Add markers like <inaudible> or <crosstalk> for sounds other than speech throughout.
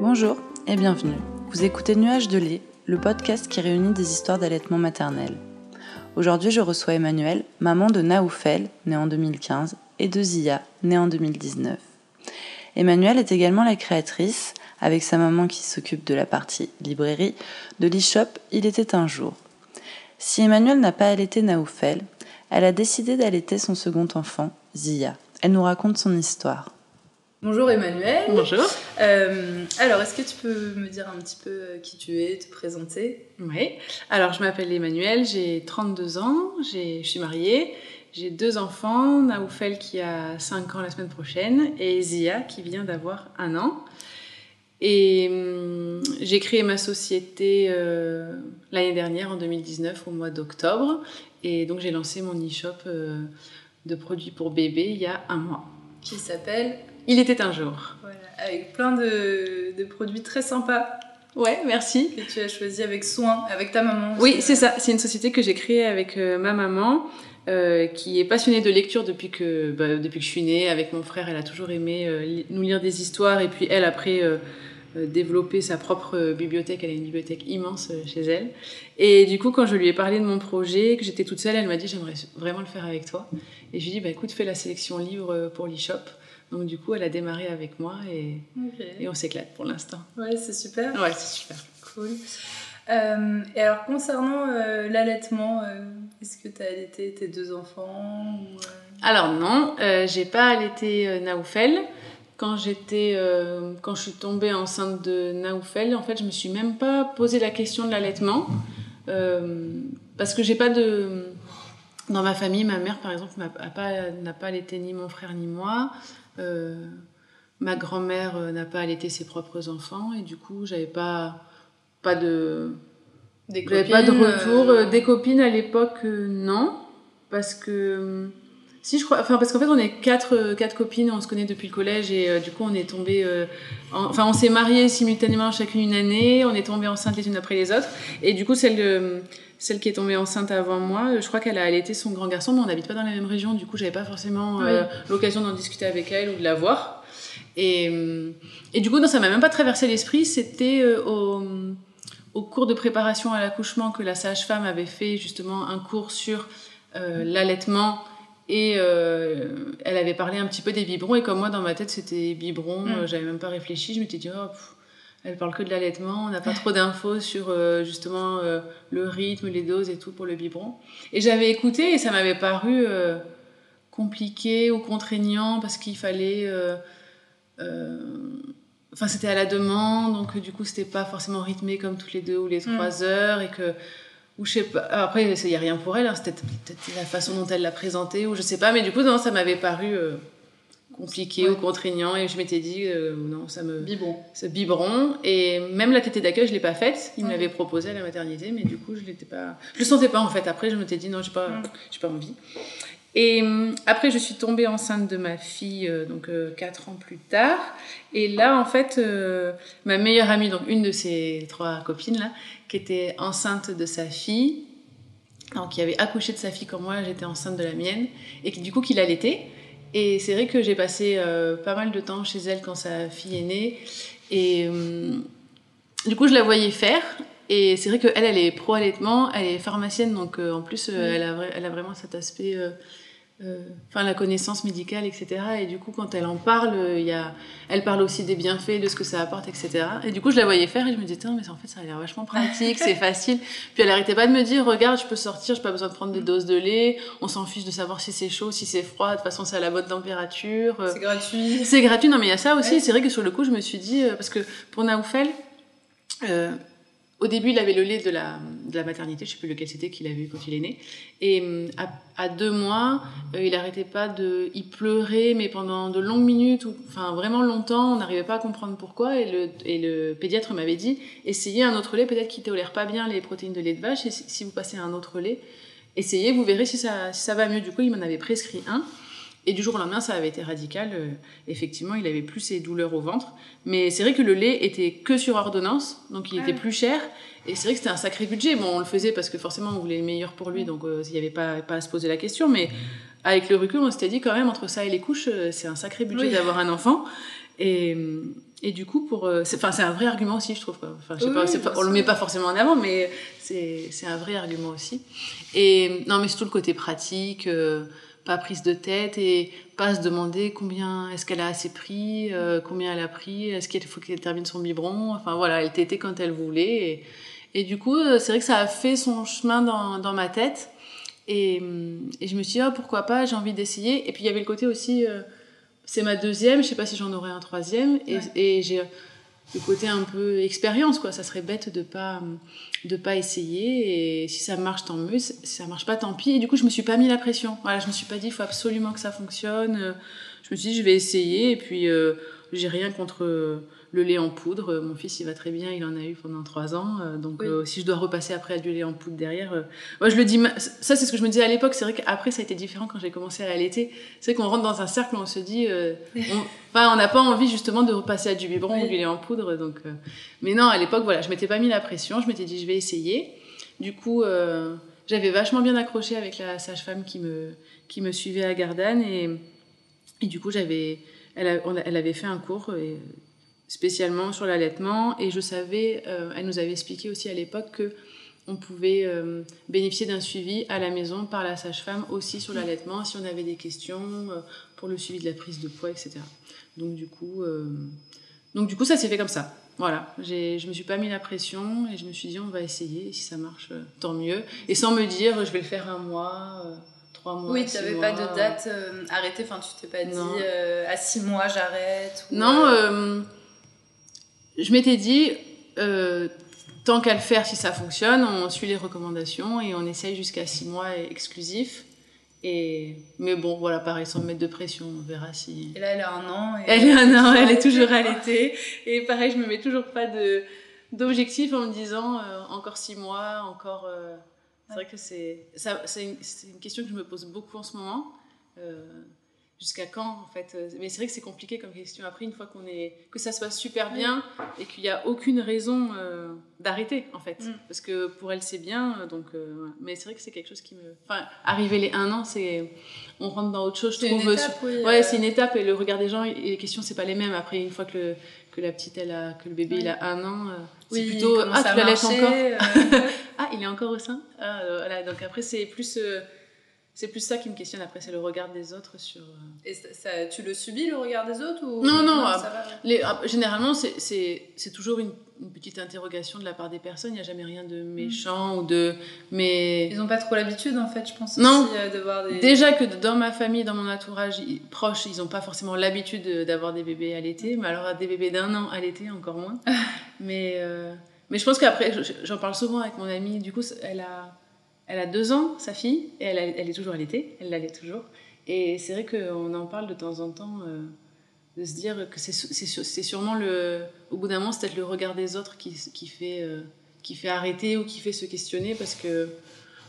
Bonjour et bienvenue. Vous écoutez Nuages de lait, le podcast qui réunit des histoires d'allaitement maternel. Aujourd'hui, je reçois Emmanuel, maman de Naoufel, né en 2015, et de Zia, née en 2019. Emmanuel est également la créatrice, avec sa maman qui s'occupe de la partie librairie, de l'e-shop Il était un jour. Si Emmanuel n'a pas allaité Naoufel, elle a décidé d'allaiter son second enfant, Zia. Elle nous raconte son histoire. Bonjour Emmanuel. Bonjour. Euh, alors, est-ce que tu peux me dire un petit peu euh, qui tu es, te présenter? Oui. Alors, je m'appelle Emmanuel, j'ai 32 ans, je suis mariée, j'ai deux enfants, Naoufel qui a 5 ans la semaine prochaine et Zia qui vient d'avoir un an. Et hum, j'ai créé ma société euh, l'année dernière, en 2019, au mois d'octobre. Et donc, j'ai lancé mon e-shop de produits pour bébés il y a un mois. Qui s'appelle il était un jour. Voilà, avec plein de, de, produits très sympas. Ouais, merci. Que tu as choisi avec soin, avec ta maman. Oui, c'est ça. C'est une société que j'ai créée avec euh, ma maman. Euh, qui est passionnée de lecture depuis que, bah, depuis que je suis née. Avec mon frère, elle a toujours aimé euh, nous lire des histoires. Et puis elle, après, développer sa propre bibliothèque. Elle a une bibliothèque immense chez elle. Et du coup, quand je lui ai parlé de mon projet, que j'étais toute seule, elle m'a dit J'aimerais vraiment le faire avec toi. Et je lui ai dit bah, Écoute, fais la sélection livre pour l'e-shop. Donc du coup, elle a démarré avec moi et, okay. et on s'éclate pour l'instant. Ouais, c'est super. Ouais, c'est super. Cool. Euh, et alors concernant euh, l'allaitement, euh, est-ce que tu as allaité tes deux enfants ou, Alors non, j'ai pas allaité Naoufel. Quand j'étais, quand je suis tombée enceinte de Naoufel, en fait, je me suis même pas posé la question de l'allaitement parce que j'ai pas de dans ma famille, ma mère, par exemple, n'a pas, pas allaité ni mon frère ni moi. Euh, ma grand-mère euh, n'a pas allaité ses propres enfants et du coup, j'avais pas, pas de. Des copines, pas de retour. Euh... Des copines à l'époque, non. Parce que. Si, je crois. Enfin, parce qu'en fait, on est quatre, quatre copines, on se connaît depuis le collège et euh, du coup, on est tombé. Euh, en... Enfin, on s'est mariés simultanément chacune une année, on est tombé enceinte les unes après les autres. Et du coup, celle, de, celle qui est tombée enceinte avant moi, je crois qu'elle a allaité son grand garçon, mais on n'habite pas dans la même région. Du coup, j'avais pas forcément euh, oui. l'occasion d'en discuter avec elle ou de la voir. Et, et du coup, non, ça m'a même pas traversé l'esprit. C'était au, au cours de préparation à l'accouchement que la sage-femme avait fait justement un cours sur l'allaitement et euh, elle avait parlé un petit peu des biberons, et comme moi, dans ma tête, c'était biberon, mm. euh, j'avais même pas réfléchi, je m'étais dit, oh, pff, elle parle que de l'allaitement, on n'a pas trop d'infos sur euh, justement euh, le rythme, les doses et tout pour le biberon. Et j'avais écouté, et ça m'avait paru euh, compliqué ou contraignant, parce qu'il fallait. Enfin, c'était à la demande, donc du coup, c'était pas forcément rythmé comme toutes les deux ou les trois mm. heures, et que ou je sais pas après il n'y a rien pour elle hein, c'était peut-être la façon dont elle l'a présenté ou je sais pas mais du coup non ça m'avait paru euh, compliqué ouais. ou contraignant et je m'étais dit euh, non ça me biberon ce biberon et même la tétée d'accueil je l'ai pas faite il ouais. me l'avait proposé à la maternité mais du coup je l'étais pas je le sentais pas en fait après je m'étais dit non j'ai pas ouais. j'ai pas envie et euh, après, je suis tombée enceinte de ma fille, euh, donc euh, quatre ans plus tard. Et là, en fait, euh, ma meilleure amie, donc une de ces trois copines là, qui était enceinte de sa fille, donc qui avait accouché de sa fille comme moi, j'étais enceinte de la mienne, et qui du coup, qui l'allaitait. Et c'est vrai que j'ai passé pas mal de temps chez elle quand sa fille est née. Et euh, du coup, je la voyais faire. Et c'est vrai qu'elle, elle est pro-allaitement, elle est pharmacienne, donc euh, en plus, euh, elle, a, elle a vraiment cet aspect, euh, enfin la connaissance médicale, etc. Et du coup, quand elle en parle, il y a, elle parle aussi des bienfaits, de ce que ça apporte, etc. Et du coup, je la voyais faire et je me disais, mais en fait, ça a l'air vachement pratique, <laughs> c'est facile. Puis elle arrêtait pas de me dire, regarde, je peux sortir, j'ai pas besoin de prendre des doses de lait, on s'en fiche de savoir si c'est chaud, si c'est froid, de toute façon, c'est à la bonne température. C'est gratuit. C'est gratuit, non, mais il y a ça aussi. Ouais. C'est vrai que sur le coup, je me suis dit, parce que pour Naoufel, euh, au début, il avait le lait de la, maternité, je sais plus lequel c'était qu'il avait eu quand il est né. Et à, à deux mois, euh, il arrêtait pas de, il pleurait, mais pendant de longues minutes, ou, enfin vraiment longtemps, on n'arrivait pas à comprendre pourquoi. Et le, pédiatre m'avait dit, essayez un autre lait, peut-être qu'il tolère pas bien les protéines de lait de vache, et si, vous passez à un autre lait, essayez, vous verrez si ça va mieux. Du coup, il m'en avait prescrit un. Et du jour au lendemain, ça avait été radical. Euh, effectivement, il avait plus ses douleurs au ventre. Mais c'est vrai que le lait était que sur ordonnance, donc il ah. était plus cher. Et c'est vrai que c'était un sacré budget. Bon, on le faisait parce que forcément, on voulait le meilleur pour lui, donc euh, il n'y avait pas, pas à se poser la question. Mais avec le recul, on s'était dit quand même, entre ça et les couches, euh, c'est un sacré budget oui. d'avoir un enfant. Et, et du coup, pour, euh, c'est, un vrai argument aussi, je trouve. Enfin, je sais pas, pas, on le met pas forcément en avant, mais c'est, c'est un vrai argument aussi. Et non, mais surtout le côté pratique, pas prise de tête et pas se demander combien est-ce qu'elle a assez pris, euh, combien elle a pris, est-ce qu'il faut qu'elle termine son biberon. Enfin voilà, elle t'était quand elle voulait. Et, et du coup, c'est vrai que ça a fait son chemin dans, dans ma tête. Et, et je me suis dit, oh, pourquoi pas, j'ai envie d'essayer. Et puis il y avait le côté aussi c'est ma deuxième, je sais pas si j'en aurai un troisième, et, j'ai le côté un peu expérience, quoi. Ça serait bête de pas de pas essayer, et si ça marche, tant mieux. Si ça marche pas, tant pis. Et du coup, je me suis pas mis la pression. Voilà, je me suis pas dit, il faut absolument que ça fonctionne. Je me suis dit, je vais essayer, et puis euh, j'ai rien contre le lait en poudre, mon fils il va très bien, il en a eu pendant trois ans. Euh, donc euh, si je dois repasser après à du lait en poudre derrière, euh, moi je le dis, ça c'est ce que je me disais à l'époque. C'est vrai qu'après ça a été différent quand j'ai commencé à l'allaiter. C'est qu'on rentre dans un cercle on se dit, <laughs> enfin on n'a pas envie justement de repasser à du biberon ou du lait en poudre. Donc, mais non, à l'époque voilà, je m'étais pas mis la pression, je m'étais dit je vais essayer. Du coup, j'avais vachement bien accroché avec la sage-femme qui me qui me suivait à Gardanne et, et du coup j'avais elle, elle, avait fait un cours et spécialement sur l'allaitement. Et je savais, euh, elle nous avait expliqué aussi à l'époque que on pouvait euh, bénéficier d'un suivi à la maison par la sage-femme aussi sur l'allaitement si on avait des questions euh, pour le suivi de la prise de poids, etc. Donc du coup, donc du coup, ça s'est fait comme ça. Voilà, je me suis pas mis la pression et je me suis dit on va essayer et si ça marche, tant mieux. Et sans me dire je vais le faire un mois. Trois mois, oui, tu n'avais pas de date arrêtée, enfin tu t'es pas dit à six mois j'arrête. Non, je m'étais dit, euh, tant qu'à le faire, si ça fonctionne, on suit les recommandations et on essaye jusqu'à six mois exclusifs. Et, mais bon, voilà, pareil, sans mettre de pression, on verra si. Et là, elle a un an. Et elle a un an, elle est toujours allaitée. <laughs> Et pareil, je me mets toujours pas de, d'objectif en me disant euh, encore six mois, encore. Euh, c'est vrai que c'est, c'est, une, une, question que je me pose beaucoup en ce moment jusqu'à quand en fait euh, mais c'est vrai que c'est compliqué comme question. Après une fois qu'on est que ça se passe super bien et qu'il n'y a aucune raison euh, d'arrêter en fait. Mm. parce que pour elle c'est bien euh, donc mais c'est vrai que c'est quelque chose qui me enfin arriver les un an c'est on rentre dans autre chose je trouve étape, ouais c'est une étape et le regard des gens et les questions c'est pas les mêmes. Après une fois que le, que la petite elle a que le bébé il a un an c'est plutôt ah tu la laisses encore? <laughs> ah il est encore au sein? Ah, voilà donc après c'est plus c'est plus ça qui me questionne après, c'est le regard des autres sur. Euh, Et ça, tu le subis le regard des autres ou Non, non. Ah, les, ah, généralement, c'est toujours une, petite interrogation de la part des personnes. Il n'y a jamais rien de méchant ou de. Mais ils n'ont pas trop l'habitude en fait, je pense. Non. Aussi, euh, de voir des... Déjà que dans ma famille, dans mon entourage proche, ils n'ont pas forcément l'habitude d'avoir des bébés allaités, mais alors des bébés d'un an allaités encore moins. <laughs> mais euh, mais je pense qu'après, j'en parle souvent avec mon amie. Du coup, elle a elle a deux ans, sa fille, et elle, elle est toujours allaitée, elle l'allait toujours. Et c'est vrai qu'on en parle de temps en temps, euh, de se dire que c'est sûrement le. Au bout d'un moment, c'est peut-être le regard des autres qui, qui fait, euh, qui fait arrêter ou qui fait se questionner parce que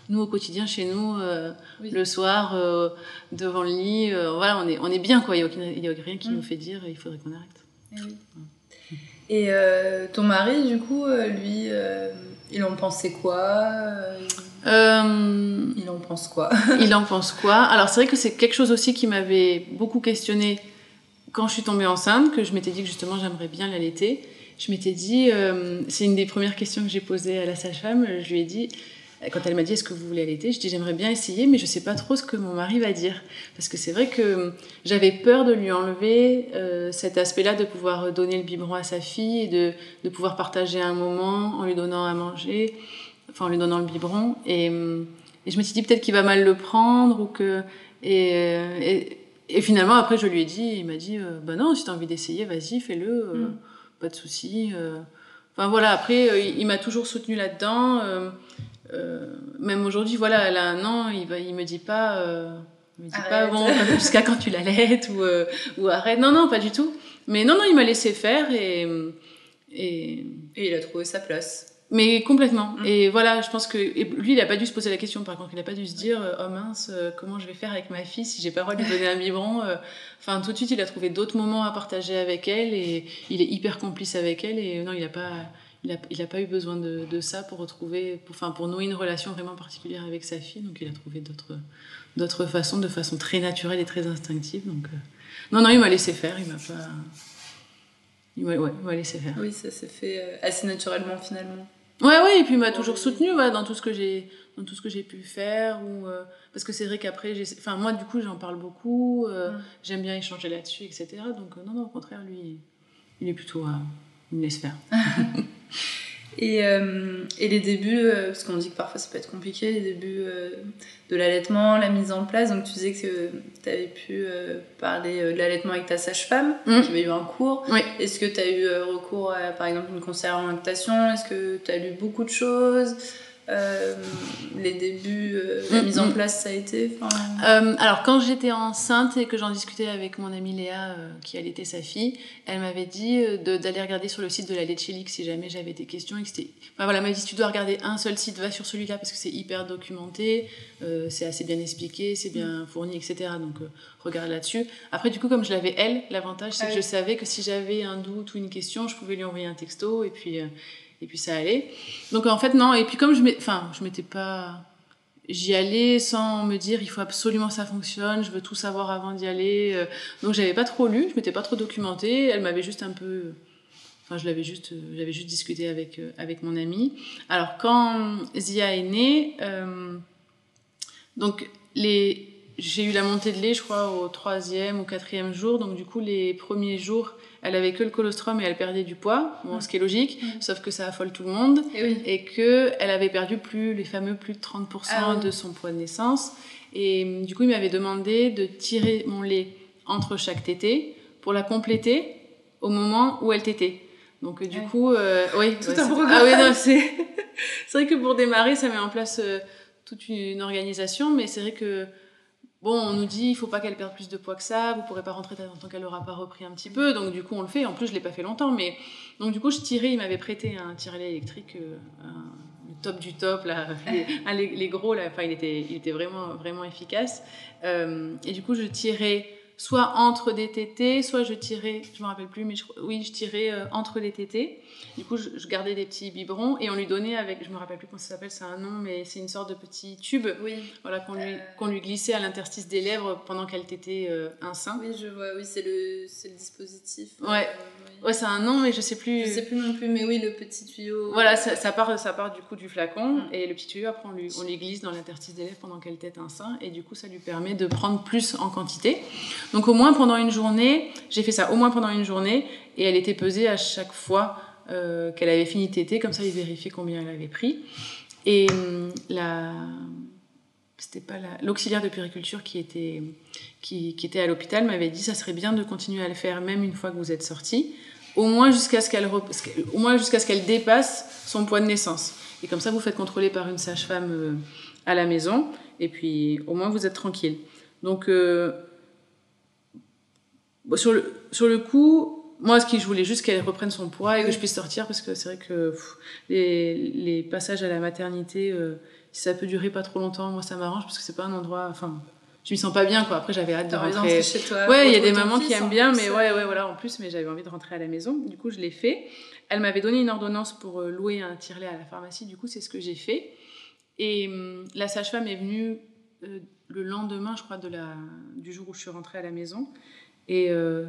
nous, au quotidien, chez nous, euh, le soir, devant le lit, voilà, on est, on est bien, quoi. Il n'y a, rien qui mm. nous fait dire il faudrait qu'on arrête. Et, et ton mari, du coup, lui, il en pensait quoi euh, il en pense quoi? <laughs> Il en pense quoi? Alors c'est vrai que c'est quelque chose aussi qui m'avait beaucoup questionné quand je suis tombée enceinte, que je m'étais dit que justement j'aimerais bien l'allaiter. Je m'étais dit, euh, c'est une des premières questions que j'ai posées à la sage-femme, je lui ai dit, quand elle m'a dit est-ce que vous voulez allaiter, je dis j'aimerais bien essayer, mais je sais pas trop ce que mon mari va dire. Parce que c'est vrai que j'avais peur de lui enlever euh, cet aspect-là de pouvoir donner le biberon à sa fille et de, de pouvoir partager un moment en lui donnant à manger enfin en lui donnant le biberon. Et, et je me suis dit peut-être qu'il va mal le prendre ou que. Et, et, finalement, après, je lui ai dit, il m'a dit euh, Bah non, si tu as envie d'essayer, vas-y, fais-le, euh, mm. pas de souci. Euh. Enfin voilà, après, il, m'a toujours soutenu là-dedans. même aujourd'hui, voilà, elle a un an, il, va, il me dit pas. il me dit pas bon jusqu'à quand tu l'allaites ou, ou arrête non non pas du tout mais non non il m'a laissé faire et, et et il a trouvé sa place mais complètement. Mm. Et voilà, je pense que lui, il n'a pas dû se poser la question. Par contre, il n'a pas dû se dire oh mince, euh, comment je vais faire avec ma fille si j'ai pas le droit de lui donner un biberon. Euh? Enfin, tout de suite, il a trouvé d'autres moments à partager avec elle et il est hyper complice avec elle. Et non, il n'a pas, il a, il a, pas eu besoin de, de ça pour retrouver, pour, enfin, pour nouer une relation vraiment particulière avec sa fille. Donc, il a trouvé d'autres, d'autres façons, de façon très naturelle et très instinctive. Donc, euh. non, non, il m'a laissé faire. Il m'a pas. il m'a ouais, ouais, laissé faire. Oui, ça s'est fait assez naturellement finalement. Ouais, ouais, et puis il m'a toujours soutenu ouais, dans tout ce que j'ai dans tout ce que j'ai pu faire ou parce que c'est vrai qu'après j'ai enfin moi du coup j'en parle beaucoup mm. j'aime bien échanger là-dessus etc donc non non au contraire lui il est plutôt il me laisse faire <laughs> Et, euh, et, les débuts, euh, parce qu'on dit que parfois ça peut être compliqué, les débuts euh, de l'allaitement, la mise en place. Donc tu disais que tu avais pu parler de l'allaitement avec ta sage-femme, mmh. qui avait eu un cours. Oui. Est-ce que tu as eu recours à par exemple une conseillère en lactation? Est-ce que tu as lu beaucoup de choses? Euh, les débuts, euh, la mm, mise en mm. place, ça a été euh, Alors, quand j'étais enceinte et que j'en discutais avec mon amie Léa, qui allaitait sa fille, elle m'avait dit d'aller regarder sur le site de la Lechelix si jamais j'avais des questions. Et enfin, voilà, elle m'a dit tu dois regarder un seul site, va sur celui-là parce que c'est hyper documenté, c'est assez bien expliqué, c'est bien fourni, etc. Donc, regarde là-dessus. Après, du coup, comme je l'avais elle, l'avantage, c'est que je savais que si j'avais un doute ou une question, je pouvais lui envoyer un texto et puis et puis ça allait. Donc en fait, non. Et puis comme je enfin, je m'étais pas. J'y allais sans me dire il faut absolument que ça fonctionne, je veux tout savoir avant d'y aller. Euh. Donc j'avais pas trop lu, je m'étais pas trop documentée. Elle m'avait juste un peu. Enfin, je l'avais juste, j'avais juste discuté avec, euh, avec mon ami. Alors quand Zia est née, euh, donc les, j'ai eu la montée de lait, je crois, au troisième ou quatrième jour. Donc du coup, les premiers jours, elle avait que le colostrum et elle perdait du poids, bon, ce qui est logique, sauf que ça affole tout le monde, et, oui. et que elle avait perdu plus les fameux plus de 30% ah de son poids de naissance. Et du coup, il m'avait demandé de tirer mon lait entre chaque tétée pour la compléter au moment où elle tétait. Donc du coup, euh, oui, tout un Ah oui, non, c'est <laughs> c'est vrai que pour démarrer, ça met en place euh, toute une organisation, mais c'est vrai que Bon, on nous dit, il faut pas qu'elle perde plus de poids que ça, vous pourrez pas rentrer tant qu'elle aura pas repris un petit peu, donc du coup on le fait. En plus, je l'ai pas fait longtemps, mais donc du coup, je tirais, il m'avait prêté un tirelet électrique, euh, le top du top, là, <laughs> <laughs> les, gros, là, enfin, il était, il était vraiment, vraiment efficace. Euh, et du coup, je tirais soit entre des tétés, soit je tirais, je me rappelle plus, mais oui, je tirais euh, entre les tétés. Du coup, je, gardais des petits biberons et on lui donnait avec, je me rappelle plus comment ça s'appelle, c'est un nom, mais c'est une sorte de petit tube, oui. voilà, qu'on lui, lui glissait à l'interstice des lèvres pendant qu'elle tétait euh, un sein. Oui, je vois, oui, c'est le, c'est le dispositif. Ouais. Ouais, c'est un nom, mais je sais plus. Je sais plus non plus, mais oui, le petit tuyau. Voilà, ça, ça part, ça part du coup du flacon, mm. et le petit tuyau, après, on lui, on lui glisse dans l'interstice des lèvres pendant qu'elle tète un sein, et du coup, ça lui permet de prendre plus en quantité. Donc, au moins pendant une journée, j'ai fait ça au moins pendant une journée, et elle était pesée à chaque fois euh, qu'elle avait fini téter, comme ça, il vérifiait combien elle avait pris. Et hum, la c'était pas l'auxiliaire de puriculture qui était, qui, qui était à l'hôpital m'avait dit ça serait bien de continuer à le faire même une fois que vous êtes sorti au moins jusqu'à ce qu'elle au moins jusqu'à ce qu'elle dépasse son poids de naissance. Et comme ça, vous faites contrôler par une sage-femme euh, à la maison, et puis au moins vous êtes tranquille. Donc euh, sur le sur le coup, moi, ce que je voulais juste qu'elle reprenne son poids et que je puisse sortir, parce que c'est vrai que les, les, passages à la maternité, euh, si ça peut durer pas trop longtemps, moi ça m'arrange parce que c'est pas un endroit, enfin je m'y sens pas bien quoi. Après j'avais hâte de rentrer. chez toi ouais il y a des mamans qui aiment bien mais ouais ouais voilà en plus mais j'avais envie de rentrer à la maison. Du coup je l'ai fait. Elle m'avait donné une ordonnance pour euh, louer un tirelet à la pharmacie. Du coup c'est ce que j'ai fait. Et hum, la sage-femme est venue euh, le lendemain je crois de la du jour où je suis rentrée à la maison et euh,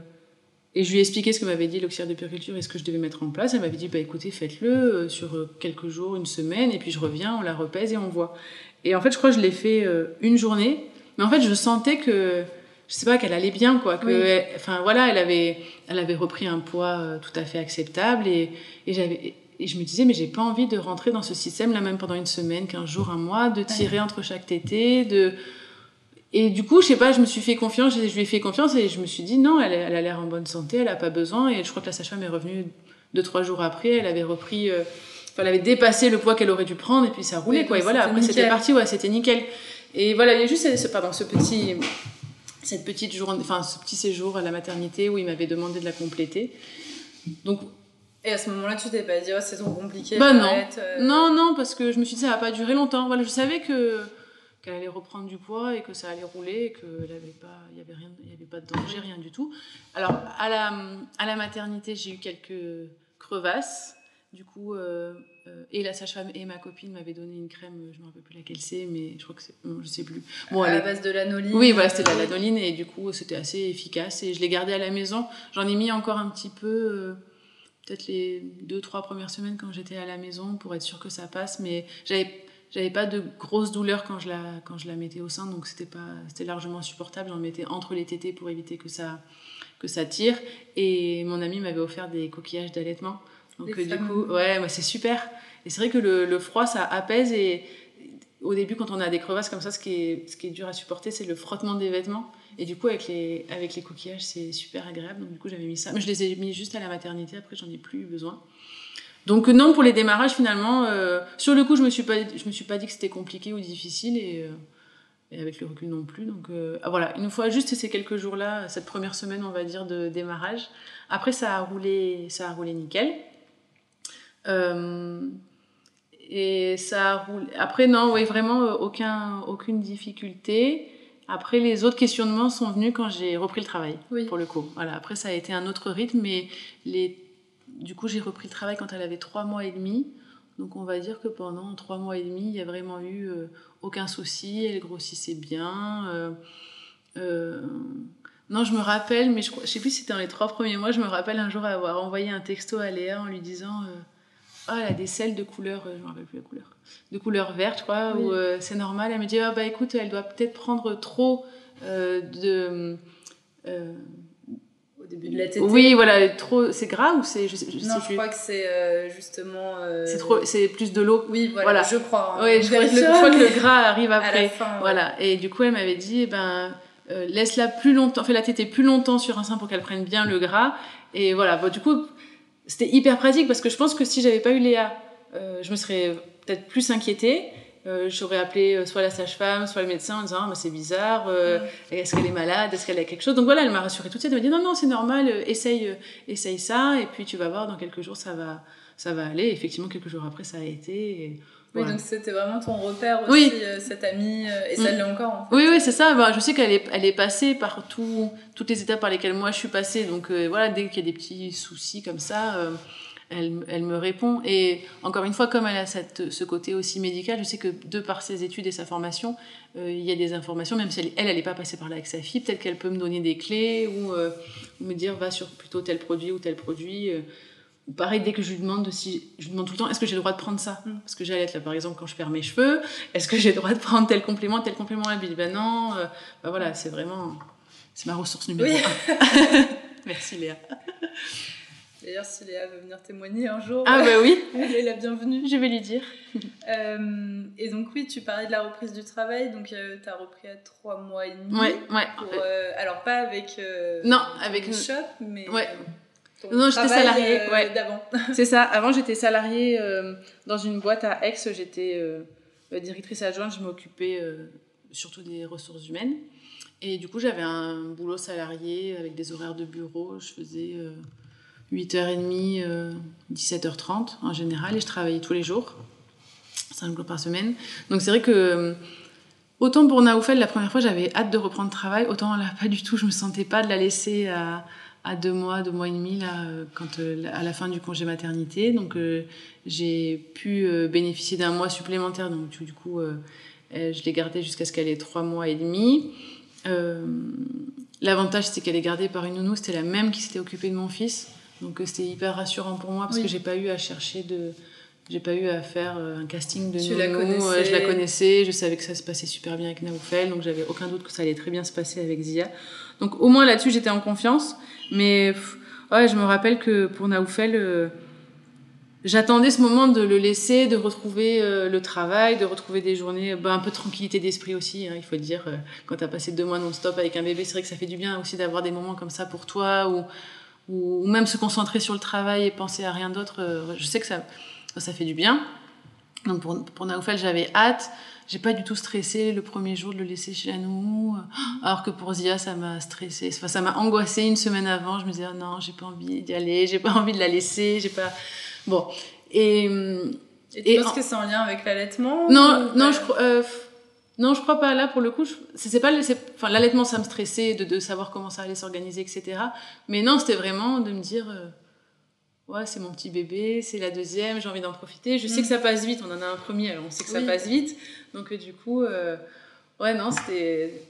et je lui ai expliqué ce que m'avait dit l'auxiliaire de puriculture et ce que je devais mettre en place. Elle m'avait dit, bah écoutez, faites-le sur quelques jours, une semaine, et puis je reviens, on la repèse et on voit. Et en fait, je crois que je l'ai fait une journée. Mais en fait, je sentais que, je sais pas, qu'elle allait bien, quoi. Que, enfin, voilà, elle avait, elle avait repris un poids euh, tout à fait acceptable et, et j'avais, et je me disais, mais j'ai pas envie de rentrer dans ce système-là, même pendant une semaine, quinze jours, un mois, de tirer entre chaque tété, de. Et du coup, je sais pas, je me suis fait confiance, je lui ai fait confiance et je me suis dit, non, elle, elle a l'air en bonne santé, elle a pas besoin. Et je crois que la sage-femme est revenue deux, trois jours après, elle avait repris. Euh, elle avait dépassé le poids qu'elle aurait dû prendre et puis ça roulait quoi et voilà après c'était parti ouais c'était nickel et voilà, il y a juste ce, pardon, ce petit, cette petite journée, enfin ce petit séjour à la maternité où il m'avait demandé de la compléter. Donc et à ce moment-là, tu t'es pas dit, oh, c'est trop compliqué. Bah non. Euh. non, non, parce que je me suis dit, ça va pas durer longtemps. Voilà, je savais que qu'elle allait reprendre du poids et que ça allait rouler et qu'il n'y pas, il y avait rien, il y avait pas de danger, rien du tout. Alors à la, à la maternité, j'ai eu quelques crevasses. Du coup, euh, euh, et la sage-femme et ma copine m'avaient donné une crème, je ne me rappelle plus laquelle c'est, mais je crois que c'est, je sais plus. Bon, à la base de l'anoline. Oui, voilà, c'était de l'anoline et du coup, c'était assez efficace et je l'ai gardée à la maison. J'en ai mis encore un petit peu. Euh, peut-être les deux, trois premières semaines quand j'étais à la maison pour être sûre que ça passe. Mais j'avais j'avais pas de grosses douleurs quand je la quand je la mettais au sein donc c'était pas c'était largement supportable j'en mettais entre les tétés pour éviter que ça que ça tire. Et mon ami m'avait offert des coquillages d'allaitement. Donc du coup ouais c'est super. Et c'est vrai que le, le, froid ça apaise et au début quand on a des crevasses comme ça ce qui est ce qui est dur à supporter c'est le frottement des vêtements. Et du coup avec les avec les coquillages c'est super agréable. Donc du coup j'avais mis ça. Mais je les ai mis juste à la maternité. Après j'en ai plus eu besoin donc non, pour les démarrages finalement, euh, sur le coup, je me suis pas, je me suis pas dit que c'était compliqué ou difficile et, euh, et, avec le recul non plus. Donc euh, ah, voilà, une fois juste ces quelques jours-là, cette première semaine, on va dire de démarrage. Après, ça a roulé, ça a roulé nickel. et ça a roulé. Après non, oui vraiment aucun, aucune difficulté. Après, les autres questionnements sont venus quand j'ai repris le travail, oui. pour le coup. Voilà. Après, ça a été un autre rythme, mais les du coup, j'ai repris le travail quand elle avait trois mois et demi. Donc, on va dire que pendant trois mois et demi, il n'y a vraiment eu euh, aucun souci. Elle grossissait bien. Euh, euh, non, je me rappelle, mais je ne sais plus si c'était dans les trois premiers mois, je me rappelle un jour avoir envoyé un texto à Léa en lui disant Ah, elle a des selles de couleur, je ne me rappelle plus la couleur, de couleur verte, je crois, ou c'est normal. Elle me dit Ah, bah écoute, elle doit peut-être prendre trop de début de. Oui, voilà, trop, c'est gras ou c'est, je, je non, je crois que c'est euh, justement. Euh... C'est trop, c'est plus de l'eau. Oui, voilà, je crois. Hein. Oui, je, crois que, le, je crois que le gras arrive <laughs> après. Fin, voilà. Et du coup, elle m'avait dit, eh ben, euh, laisse-la plus longtemps, fais la tétée plus longtemps sur un sein pour qu'elle prenne bien le gras. Et voilà, bon, du coup, c'était hyper pratique parce que je pense que si j'avais pas eu Léa, je me serais peut-être plus inquiétée. Euh, j'aurais appelé euh, soit la sage-femme, soit le médecin en disant ah, c'est bizarre, euh, est-ce qu'elle est malade, est-ce qu'elle a quelque chose? Donc voilà, elle m'a rassurée tout de suite. Elle m'a dit non, non, c'est normal, essaye, essaye ça, et puis tu vas voir, dans quelques jours, ça va, ça va aller. effectivement, quelques jours après, ça a été. oui, donc c'était vraiment ton repère aussi, oui. cette amie, et ça mm. l'est encore. En fait. Oui, oui, c'est ça. Bah, je sais qu'elle est, elle est passée par tout, toutes les étapes par lesquelles moi je suis passée. Donc voilà, dès qu'il y a des petits soucis comme ça elle, me répond. Et encore une fois, comme elle a cette, ce côté aussi médical, je sais que de par ses études et sa formation, euh, il y a des informations, même si elle, elle n'est pas passée par là avec sa fille, peut-être qu'elle peut me donner des clés ou euh, me dire va sur plutôt tel produit ou tel produit. Euh. pareil, dès que je lui demande, si, je lui demande tout le temps, est-ce que j'ai le droit de prendre ça? Mm. Parce que j'allais être là, par exemple, quand je perds mes cheveux, est-ce que j'ai le droit de prendre tel complément, tel complément? Elle me dit, ben non. Ben voilà, c'est vraiment, c'est ma ressource numéro un. <laughs> Merci Léa. <laughs> D'ailleurs, si Léa veut venir témoigner un jour, ah bah oui, <laughs> elle est la bienvenue. Je vais lui dire. Euh, et donc oui, tu parlais de la reprise du travail, donc euh, tu as repris à trois mois et demi. Ouais, ouais. Euh, alors pas avec non, avec une shop, mais ouais. non, j'étais salariée ouais. d'avant. <laughs> C'est ça. Avant, j'étais salariée dans une boîte à Aix. J'étais directrice adjointe. Je m'occupais surtout des ressources humaines. Et du coup, j'avais un boulot salarié avec des horaires de bureau. Je faisais 8h30, 17h30 euh, en général, et je travaillais tous les jours, 5 jours par semaine. Donc c'est vrai que, euh, autant pour Naoufel, la première fois, j'avais hâte de reprendre travail, autant là, pas du tout, je me sentais pas de la laisser à, à deux mois, deux mois et demi, euh, quand, à la fin du congé maternité. Donc j'ai pu bénéficier d'un mois supplémentaire, donc du coup, je l'ai gardé jusqu'à ce qu'elle ait trois mois et demi. L'avantage, c'était qu'elle est gardée par une nounou, c'était la même qui s'était occupée de mon fils. Donc euh, c'était hyper rassurant pour moi parce que j'ai pas eu à chercher de j'ai pas eu à faire euh, un casting de tu la connaissais. je la connaissais, je savais que ça se passait super bien avec Naoufel, donc j'avais aucun doute que ça allait très bien se passer avec Zia. Donc au moins là-dessus j'étais en confiance, mais ouais, je me rappelle que pour Naoufel, euh, j'attendais ce moment de le laisser, de retrouver le travail, de retrouver des journées, bah, un peu de tranquillité d'esprit aussi, hein, il faut le dire. quand tu as passé deux mois non-stop avec un bébé, c'est vrai que ça fait du bien aussi d'avoir des moments comme ça pour toi, où ou, même se concentrer sur le travail et penser à rien d'autre, euh, je sais que ça, ça fait du bien. Donc pour, pour Naoufel, j'avais hâte. J'ai pas du tout stressé le premier jour de le laisser chez la nounou. Alors que pour Zia, ça m'a stressé. Enfin, ça m'a angoissé une semaine avant. Je me disais, ah non, j'ai pas envie d'y aller, j'ai pas envie de la laisser, j'ai pas. Bon. Et. Et tu penses que c'est en lien avec l'allaitement Non, non, je crois. Euh, non, je crois pas. Là, pour le coup, c'est pas, enfin, l'allaitement, ça me stressait de, de, savoir comment ça allait s'organiser, etc. Mais non, c'était vraiment de me dire, euh, ouais, c'est mon petit bébé, c'est la deuxième, j'ai envie d'en profiter. Je sais mm. que ça passe vite. On en a un premier, alors on sait que ça passe vite. Donc, euh, du coup, euh, ouais, non, c'était,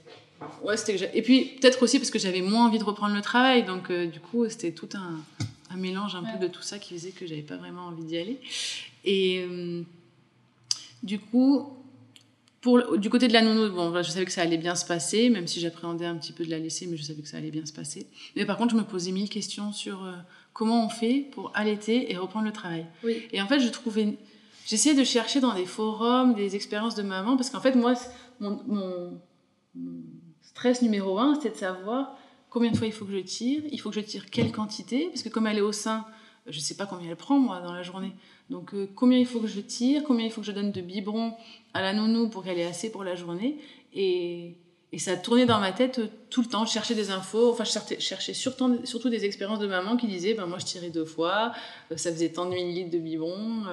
ouais, c'était. Et puis peut-être aussi parce que j'avais moins envie de reprendre le travail. Donc, du coup, c'était tout un, un mélange un peu de tout ça qui faisait que j'avais pas vraiment envie d'y aller. Et du coup, pour, du côté de la nounou, bon, je savais que ça allait bien se passer, même si j'appréhendais un petit peu de la laisser, mais je savais que ça allait bien se passer. Mais par contre, je me posais mille questions sur euh, comment on fait pour allaiter et reprendre le travail. Oui. Et en fait, je trouvais, j'essayais de chercher dans des forums des expériences de maman, parce qu'en fait, moi, mon, mon, stress numéro un, c'était de savoir combien de fois il faut que je tire, il faut que je tire quelle quantité, parce que comme elle est au sein, je sais pas combien elle prend moi dans la journée. Donc euh, combien il faut que je tire, combien il faut que je donne de biberons à la nounou pour qu'elle ait assez pour la journée. Et, et ça tournait dans ma tête euh, tout le temps. Je cherchais des infos, enfin je cherchais, surtout, surtout des expériences de maman qui disaient, ben moi je tirais deux fois, euh, ça faisait tant de millilitres de biberon.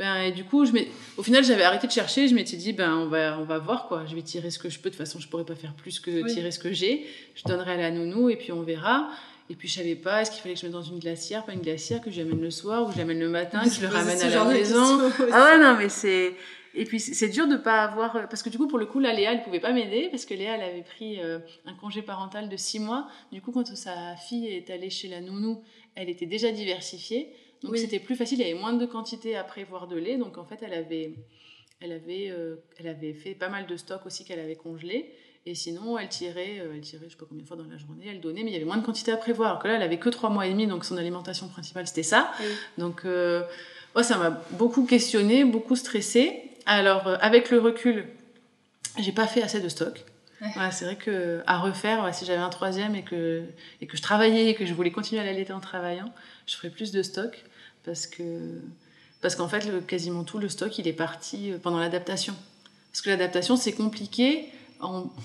Et du coup, je au final, j'avais arrêté de chercher. Je m'étais dit, ben, on va, on va voir quoi. Je vais tirer ce que je peux. De toute façon, je pourrais pas faire plus que tirer ce que j'ai. Je donnerai à la nounou et puis on verra. Et puis je savais pas, est-ce qu'il fallait que je mette dans une glacière, pas une glacière, que j'amène le soir ou que je l'amène le matin, que je le ramène à la maison. Ah ouais, non, mais c'est. Et puis c'est dur de pas avoir. Parce que du coup, pour le coup, là, Léa, elle pouvait pas m'aider parce que Léa, elle avait pris euh, un congé parental de six mois. Du coup, quand sa fille est allée chez la nounou, elle était déjà diversifiée. Donc c'était plus facile, il y avait moins de quantité à prévoir de lait. Donc en fait, elle avait, elle avait, euh, elle avait fait pas mal de stocks aussi qu'elle avait congelé. Et sinon, elle tirait, euh, elle tirait, je sais pas combien de fois dans la journée, elle donnait, mais il y avait moins de quantité à prévoir. Alors que là, elle avait que trois mois et demi, donc son alimentation principale, c'était ça. Donc, euh, ça m'a beaucoup questionné, beaucoup stressé. Alors, euh, avec le recul, j'ai pas fait assez de stock. c'est vrai que à refaire, si j'avais un troisième et que, et que je travaillais et que je voulais continuer à l'allaiter en travaillant, je ferais plus de stock parce que parce qu'en fait, le, quasiment tout le stock, il est parti pendant l'adaptation. Parce que l'adaptation, c'est compliqué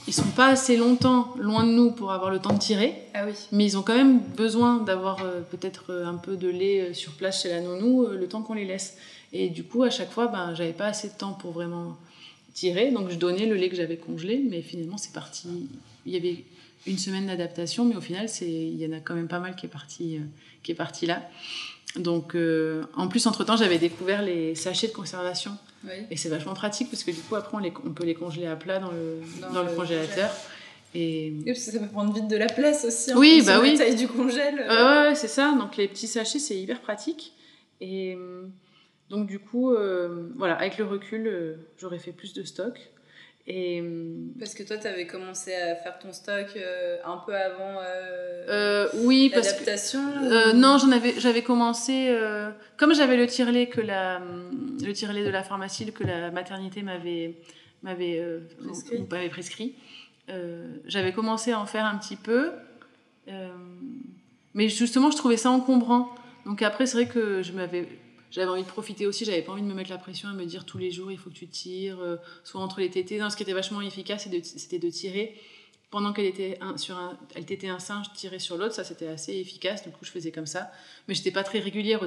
ils sont pas assez longtemps loin de nous pour avoir le temps de tirer. Ah oui. Mais ils ont quand même besoin d'avoir euh, peut-être euh, un peu de lait euh, sur place chez la nounou le temps qu'on les laisse. Et du coup, à chaque fois, ben, j'avais pas assez de temps pour vraiment tirer. Donc je donnais le lait que j'avais congelé. Mais finalement, c'est parti. Il y avait une semaine d'adaptation, mais au final, il y en a quand même pas mal qui est parti, qui est parti là. Donc, en plus, entre-temps, j'avais découvert les sachets de conservation et c'est vachement pratique parce que du coup, après, on, les, on, peut les congeler à plat dans le, dans, le, congélateur. Et... ça peut prendre vite de la place aussi. Oui, bah oui. taille du congèle. ouais, c'est ça. Donc les petits sachets, c'est hyper pratique. Et donc du coup, euh, voilà, avec le recul, euh, j'aurais fait plus de stock. Et... Parce que toi, tu avais commencé à faire ton stock euh, un peu avant euh, euh oui, l'adaptation euh, Non, j'en avais, j'avais commencé... comme j'avais le tire-lait que la, le tire de la pharmacie que la maternité m'avait, m'avait, prescrit, m'avait prescrit j'avais commencé à en faire un petit peu. mais justement, je trouvais ça encombrant. Donc après, c'est vrai que je m'avais j'avais envie de profiter aussi, j'avais pas envie de me mettre la pression à me dire tous les jours il faut que tu tires, euh, soit entre les tétés. Non, ce qui était vachement efficace, c'était de tirer pendant qu'elle était un, sur un, elle était un sein, je tirais sur l'autre, ça c'était assez efficace, du coup je faisais comme ça. Mais j'étais pas très régulière,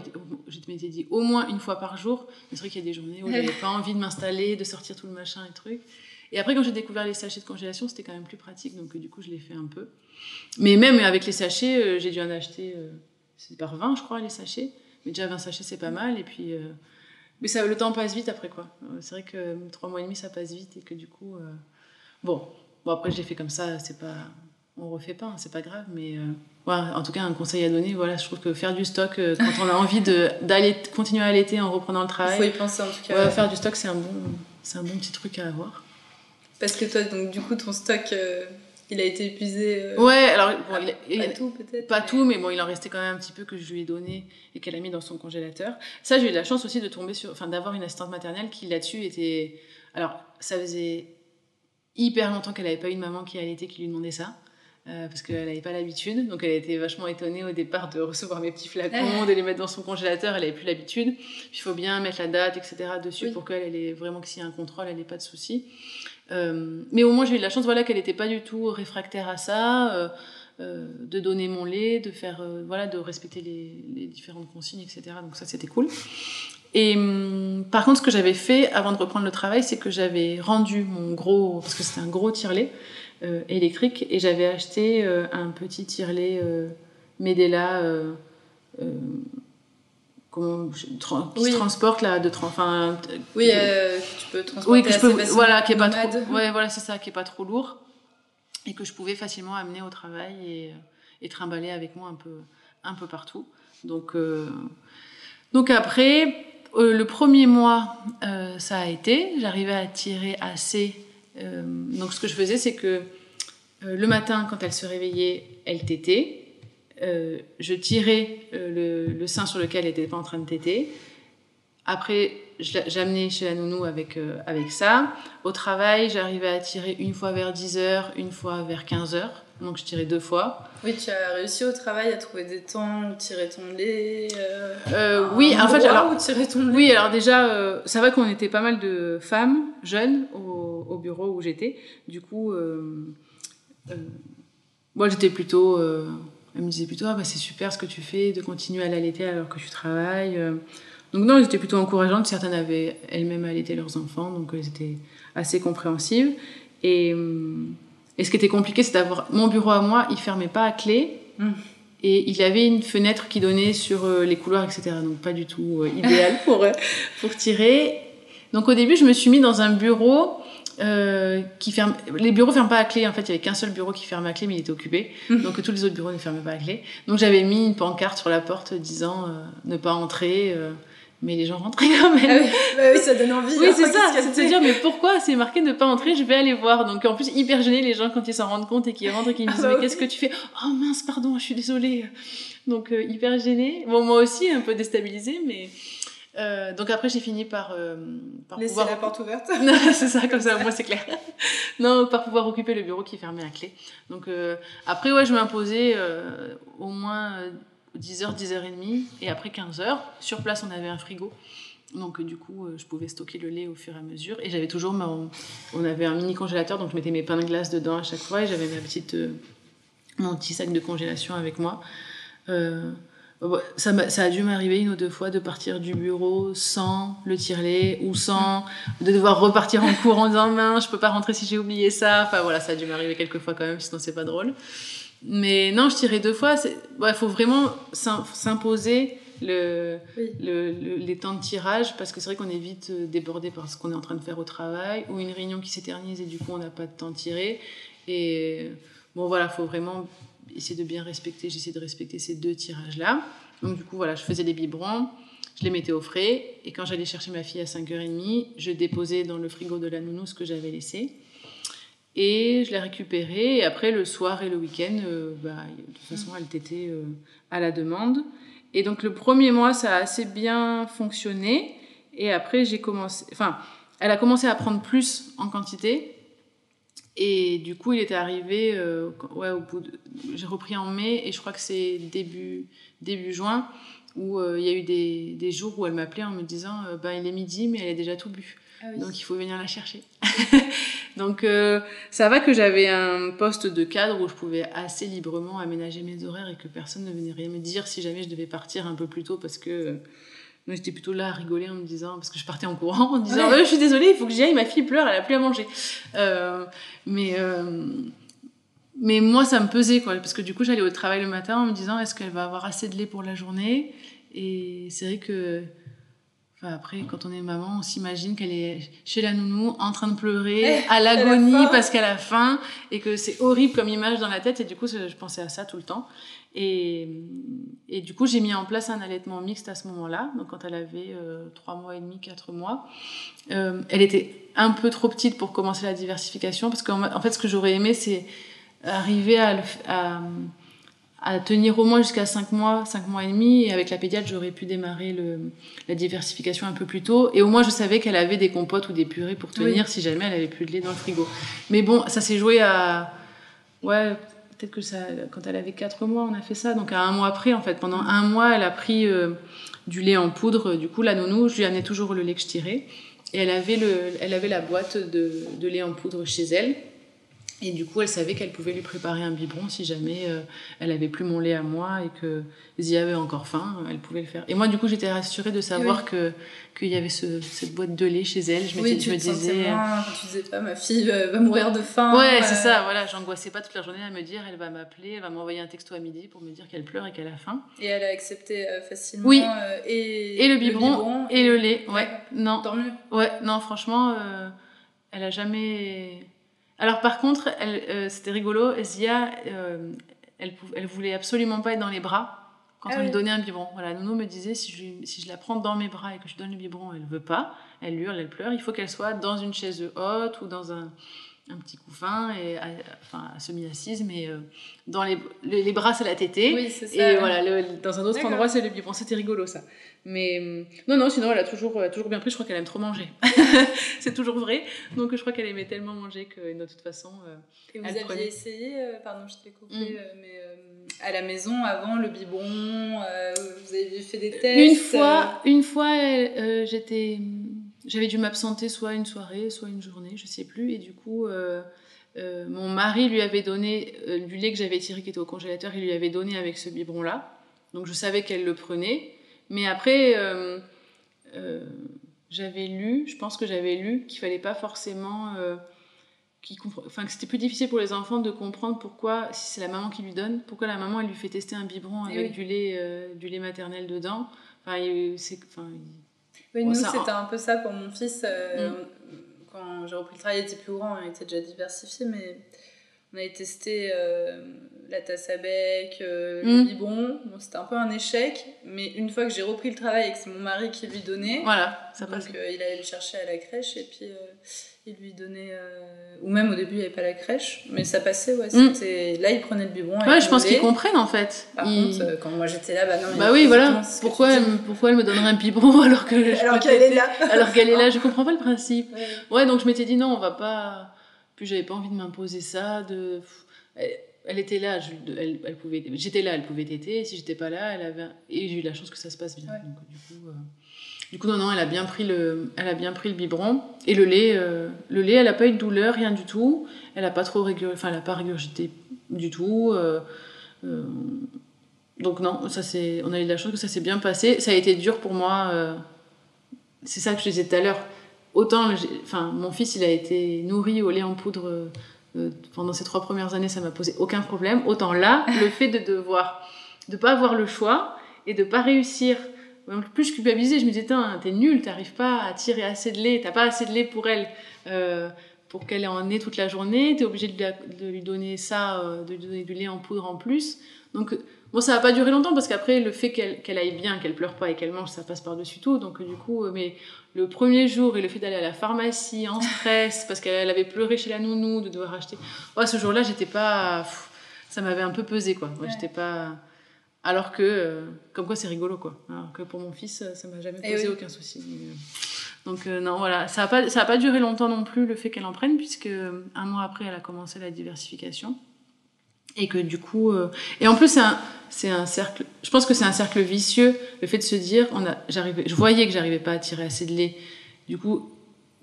je m'étais dit au moins une fois par jour. Mais c'est vrai qu'il y a des journées où <laughs> j'avais pas envie de m'installer, de sortir tout le machin et trucs. Et après quand j'ai découvert les sachets de congélation, c'était quand même plus pratique, donc du coup je l'ai fait un peu. Mais même avec les sachets, euh, j'ai dû en acheter, euh, c'est par 20 je crois les sachets. Mais déjà 20 sachets, c'est pas mal. Et puis, euh, mais ça, le temps passe vite après, quoi. Euh, c'est vrai que 3 mois et demi, ça passe vite et que du coup. Euh, bon. bon, après, j'ai fait comme ça, c'est pas. On refait pas, hein, c'est pas grave, mais voilà, en tout cas, un conseil à donner, voilà, je trouve que faire du stock quand on a envie d'aller continuer à allaiter en reprenant le travail. Il faut y penser en tout cas. faire du stock, c'est un, bon, un bon petit truc à avoir. Parce que toi, donc, du coup, ton stock, il a été épuisé. Euh, ouais, alors bon, il, pas tout peut-être. Pas tout, mais bon, il en restait quand même un petit peu que je lui ai donné et qu'elle a mis dans son congélateur. Ça, j'ai eu la chance aussi de tomber sur, enfin, d'avoir une assistante maternelle qui là-dessus était. Alors, ça faisait hyper longtemps qu'elle n'avait pas eu une maman qui allaitait qui lui demandait ça. Euh, parce qu'elle n'avait pas l'habitude, donc elle était vachement étonnée au départ de recevoir mes petits flacons, de les mettre dans son congélateur, elle n'avait plus l'habitude. Il faut bien mettre la date, etc. dessus pour qu'elle ait vraiment que s'il y a un contrôle, elle n'ait pas de soucis. Euh, mais au moins, j'ai eu la chance voilà, qu'elle n'était pas du tout réfractaire à ça, euh, euh, de donner mon lait, de, faire, voilà, de respecter les, différentes consignes, etc. Donc ça, c'était cool. Et hum, par contre, ce que j'avais fait avant de reprendre le travail, c'est que j'avais rendu mon gros, parce que c'était un gros tire-lait électrique, et j'avais acheté un petit tire-lait Medela qui transporte là de enfin oui euh, tu peux transporter oui que je peux voilà qui est pas trop ouais voilà c'est ça qui est pas trop lourd et que je pouvais facilement amener au travail et, et trimballer avec moi un peu un peu partout Donc, euh, donc après, euh, le premier mois, euh, ça a été. J'arrivais à tirer assez. Euh, donc ce que je faisais, c'est que euh, le matin, quand elle se réveillait, elle tétait. Euh, je tirais euh, le, le sein sur lequel elle n'était pas en train de téter. Après, j'amenais chez la nounou avec, euh, avec ça. Au travail, j'arrivais à tirer une fois vers 10h, une fois vers 15h. Donc je tirais deux fois. Oui, tu as réussi au travail à trouver des temps où tirer ton lait. oui, en fait, alors, tirer ton lait. Oui, alors déjà, ça va qu'on était pas mal de femmes jeunes au, au bureau où j'étais. Du coup, moi j'étais plutôt. Elle me disait plutôt ah, bah, c'est super ce que tu fais, de continuer à l'allaiter alors que tu travailles. euh. Donc, non, elles étaient plutôt encourageantes. Certaines avaient elles-mêmes allaité leurs enfants, donc elles étaient assez compréhensives. Et, euh, et ce qui était compliqué, c'est d'avoir. Mon bureau à moi, il fermait pas à clé. Mm. Et il avait une fenêtre qui donnait sur euh, les couloirs, etc. Donc pas du tout idéal pour, pour tirer. Donc au début, je me suis mis dans un bureau euh, qui ferme. Les bureaux ferment pas à clé. En fait, il y avait qu'un seul bureau qui fermait à clé, mais il était occupé. Mhm. Donc tous les autres bureaux ne fermaient pas à clé. Donc j'avais mis une pancarte sur la porte disant euh, ne pas entrer. euh, mais les gens rentraient quand même. Ah oui, bah oui, ça donne envie. Oui, hein, c'est ça, c'est de se dire, mais pourquoi c'est marqué ne pas entrer, je vais aller voir. Donc en plus, hyper gêné les gens quand ils s'en rendent compte et qu'ils rentrent et qu'ils me Ah disent, bah mais oui. qu'est-ce que tu fais? Oh mince, pardon, je suis désolée. Donc hyper gêné. Bon, moi aussi, un peu déstabilisée, mais. Euh, donc après, j'ai fini par, euh, par Laisser pouvoir. la porte ouverte. <laughs> C'est ça, comme ça, moi c'est clair. <laughs> non, par pouvoir occuper le bureau qui fermait à clé. Donc euh, après, ouais, je m'imposais euh, au moins euh, 10h, 10h30 et après 15h. Sur place, on avait un frigo. Donc du coup, je pouvais stocker le lait au fur et à mesure. Et j'avais toujours mon... On avait un mini congélateur, donc je mettais mes pains de glace dedans à chaque fois et j'avais ma petite... mon petit sac de congélation avec moi. Euh, Ça, a dû m'arriver une ou deux fois de partir du bureau sans le tire-lait ou sans de devoir repartir en cours en disant mince, je peux pas rentrer si j'ai oublié ça. Enfin voilà, ça a dû m'arriver quelques fois quand même, sinon c'est pas drôle. Mais non, je tirais deux fois. Il ouais, faut vraiment s'im- s'imposer le, Oui. le, le- les temps de tirage parce que c'est vrai qu'on est vite euh, débordé par ce qu'on est en train de faire au travail ou une réunion qui s'éternise et du coup on n'a pas de temps de tirer. Et bon voilà, faut vraiment essayer de bien respecter. J'essaie de respecter ces deux tirages-là. Donc du coup voilà, je faisais des biberons, je les mettais au frais et quand j'allais chercher ma fille à 5h30, je déposais dans le frigo de la nounou ce que j'avais laissé. Et je la récupérais. Et après, le soir et le week-end, euh, bah, de toute façon, elle t'était euh, à la demande. Et donc, le premier mois, ça a assez bien fonctionné. Et après, j'ai commencé. Enfin, elle a commencé à prendre plus en quantité. Et du coup, il était arrivé. euh, ouais, au bout de. J'ai repris en mai. Et je crois que c'est début, début juin où euh, il y a eu des, des jours où elle m'appelait en me disant euh, bah, il est midi, mais elle a déjà tout bu. Ah oui. Donc il faut venir la chercher. <laughs> Donc ça va que j'avais un poste de cadre où je pouvais assez librement aménager mes horaires et que personne ne venait rien me dire si jamais je devais partir un peu plus tôt parce que moi j'étais plutôt là à rigoler en me disant parce que je partais en courant en disant Ouais. Euh, je suis désolée il faut que j'y aille ma fille pleure elle a plus à manger Euh, mais euh, mais moi ça me pesait quoi parce que du coup j'allais au travail le matin en me disant est-ce qu'elle va avoir assez de lait pour la journée? Et c'est vrai que Enfin, après, quand on est maman, on s'imagine qu'elle est chez la nounou, en train de pleurer, <laughs> à l'agonie parce qu'elle a faim, et que c'est horrible comme image dans la tête. Et du coup, je pensais à ça tout le temps. Et, et du coup, j'ai mis en place un allaitement mixte à ce moment-là. Donc, quand elle avait euh, trois mois et demi, quatre mois, Euh, elle était un peu trop petite pour commencer la diversification, parce qu'en en fait, ce que j'aurais aimé, c'est arriver à, le f- à, à tenir au moins jusqu'à 5 mois, 5 mois et demi. Et avec la pédiatre, j'aurais pu démarrer le, la diversification un peu plus tôt. Et au moins, je savais qu'elle avait des compotes ou des purées pour tenir si jamais elle avait plus de lait dans le frigo. Mais bon, ça s'est joué à. Ouais, peut-être que ça. Quand elle avait 4 mois, on a fait ça. Donc à un mois après, en fait, pendant un mois, elle a pris euh, du lait en poudre. Du coup, la nounou, je lui amenais toujours le lait que je tirais. Et elle avait, le, elle avait la boîte de, de lait en poudre chez elle. Et du coup, elle savait qu'elle pouvait lui préparer un biberon si jamais euh, elle avait plus mon lait à moi et que Zia avait encore faim, elle pouvait le faire. Et moi, du coup, j'étais rassurée de savoir Oui. que qu'il y avait ce, cette boîte de lait chez elle. Je, Oui, je tu me te sentais disais. moins, tu disais pas, ma fille euh, va mourir de faim. Ouais, euh, c'est ça, voilà, j'angoissais pas toute la journée à me dire, elle va m'appeler, elle va m'envoyer un texto à midi pour me dire qu'elle pleure et qu'elle a faim. Et elle a accepté euh, facilement. Oui. euh, et, Et le biberon, et le lait, ouais. Ouais. Non, Tant mieux. Ouais, non, franchement, euh, elle a jamais. Alors, par contre, euh, c'était rigolo. Zia, euh, elle, elle voulait absolument pas être dans les bras. quand Ah on lui donnait un biberon. Voilà, Nounou me disait si je, si je la prends dans mes bras et que je donne le biberon, elle veut pas, elle hurle, elle pleure. Il faut qu'elle soit dans une chaise haute ou dans un, un petit couffin, et, à- enfin semi-assise, mais euh, dans les, les, les bras c'est la tétée. Oui, ça. Et voilà, le- dans un autre endroit, c'est le biberon. C'était rigolo, ça. Mais euh, non, non, sinon, elle a toujours, toujours bien pris. Je crois qu'elle aime trop manger. <laughs> c'est toujours vrai. Donc, je crois qu'elle aimait tellement manger que, de toute façon. euh, Et vous aviez prenait. essayé, pardon, je t'ai coupé, Mm. mais à la maison avant le biberon, vous avez fait des tests. Une fois, une fois j'étais, j'avais dû m'absenter soit une soirée, soit une journée, je sais plus. Et du coup, euh, euh, mon mari lui avait donné euh, du lait que j'avais tiré qui était au congélateur. Il lui avait donné avec ce biberon-là. Donc, je savais qu'elle le prenait. Mais après, j'avais lu, je pense que j'avais lu qu'il fallait pas forcément. enfin, que c'était plus difficile pour les enfants de comprendre pourquoi, si c'est la maman qui lui donne, pourquoi la maman elle lui fait tester un biberon Eh avec oui. du lait, du lait maternel dedans. Enfin, il- c'est, enfin, Oui, Bon, nous, c'était un peu ça pour mon fils. euh, Mm. Quand j'ai repris le travail, il était plus grand, il était déjà diversifié, mais on avait testé euh, la tasse à bec, euh, le Mm. biberon. Bon, c'était un peu un échec, mais une fois que j'ai repris le travail et que c'est mon mari qui lui donnait, voilà, ça passe. donc euh, il allait le chercher à la crèche et puis euh, il lui donnait. Ou même au début, il n'y avait pas la crèche, mais ça passait, ouais. Mm. c'était Là, il prenait le biberon. ouais, je pense qu'ils comprennent en fait. Par contre, quand moi j'étais là, bah non. bah oui, voilà. Pourquoi elle, me- pourquoi elle me donnerait un biberon <laughs> alors que Alors qu'elle est là. alors qu'elle est là, <laughs> je comprends pas le principe. Ouais. Ouais, donc je m'étais dit non, on va pas. Puis j'avais pas envie de m'imposer ça. De... Elle, elle était là, je- elle, elle pouvait. J'étais là, elle pouvait téter. Et si j'étais pas là, elle avait. Et j'ai eu la chance que ça se passe bien. Ouais. Donc du coup, euh, du coup non, non, elle a bien pris le, elle a bien pris le biberon et le lait. euh, Le lait, elle a pas eu de douleur, rien du tout. Elle a pas trop régurgité, enfin, elle a pas régurgité du tout. euh, donc non, ça c'est, on a eu la chance que ça s'est bien passé. Ça a été dur pour moi. c'est ça que je disais tout à l'heure. Autant, enfin, mon fils, il a été nourri au lait en poudre euh, euh, pendant ces trois premières années, ça m'a posé aucun problème. Autant là, <laughs> le fait de devoir, de pas avoir le choix et de pas réussir. Plus, je culpabilisais, je me disais, t'es nul, t'arrives pas à tirer assez de lait, t'as pas assez de lait pour elle, euh, pour qu'elle en ait toute la journée, t'es obligé de, lui donner ça, euh, de lui donner du lait en poudre en plus. Donc, Bon, ça va pas durer longtemps parce qu'après, le fait qu'elle aille bien, qu'elle pleure pas et qu'elle mange, ça passe par-dessus tout. Donc, euh, du coup, euh, mais le premier jour et le fait d'aller à la pharmacie en <laughs> stress parce qu'elle avait pleuré chez la nounou, de devoir acheter. Ouais, ce jour-là, j'étais pas. pff, ça m'avait un peu pesé, quoi. Ouais. j'étais pas. Alors que, euh, comme quoi, c'est rigolo, quoi. Alors que pour mon fils, ça m'a jamais Eh posé oui. aucun souci. Donc, euh, non, voilà. Ça a pas, ça a pas duré longtemps non plus, le fait qu'elle en prenne, puisque un mois après, elle a commencé la diversification. Et que du coup. euh, Et en plus, c'est un, c'est un cercle. Je pense que c'est un cercle vicieux, le fait de se dire, on a, j'arrivais, je voyais que j'arrivais pas à tirer assez de lait. Du coup,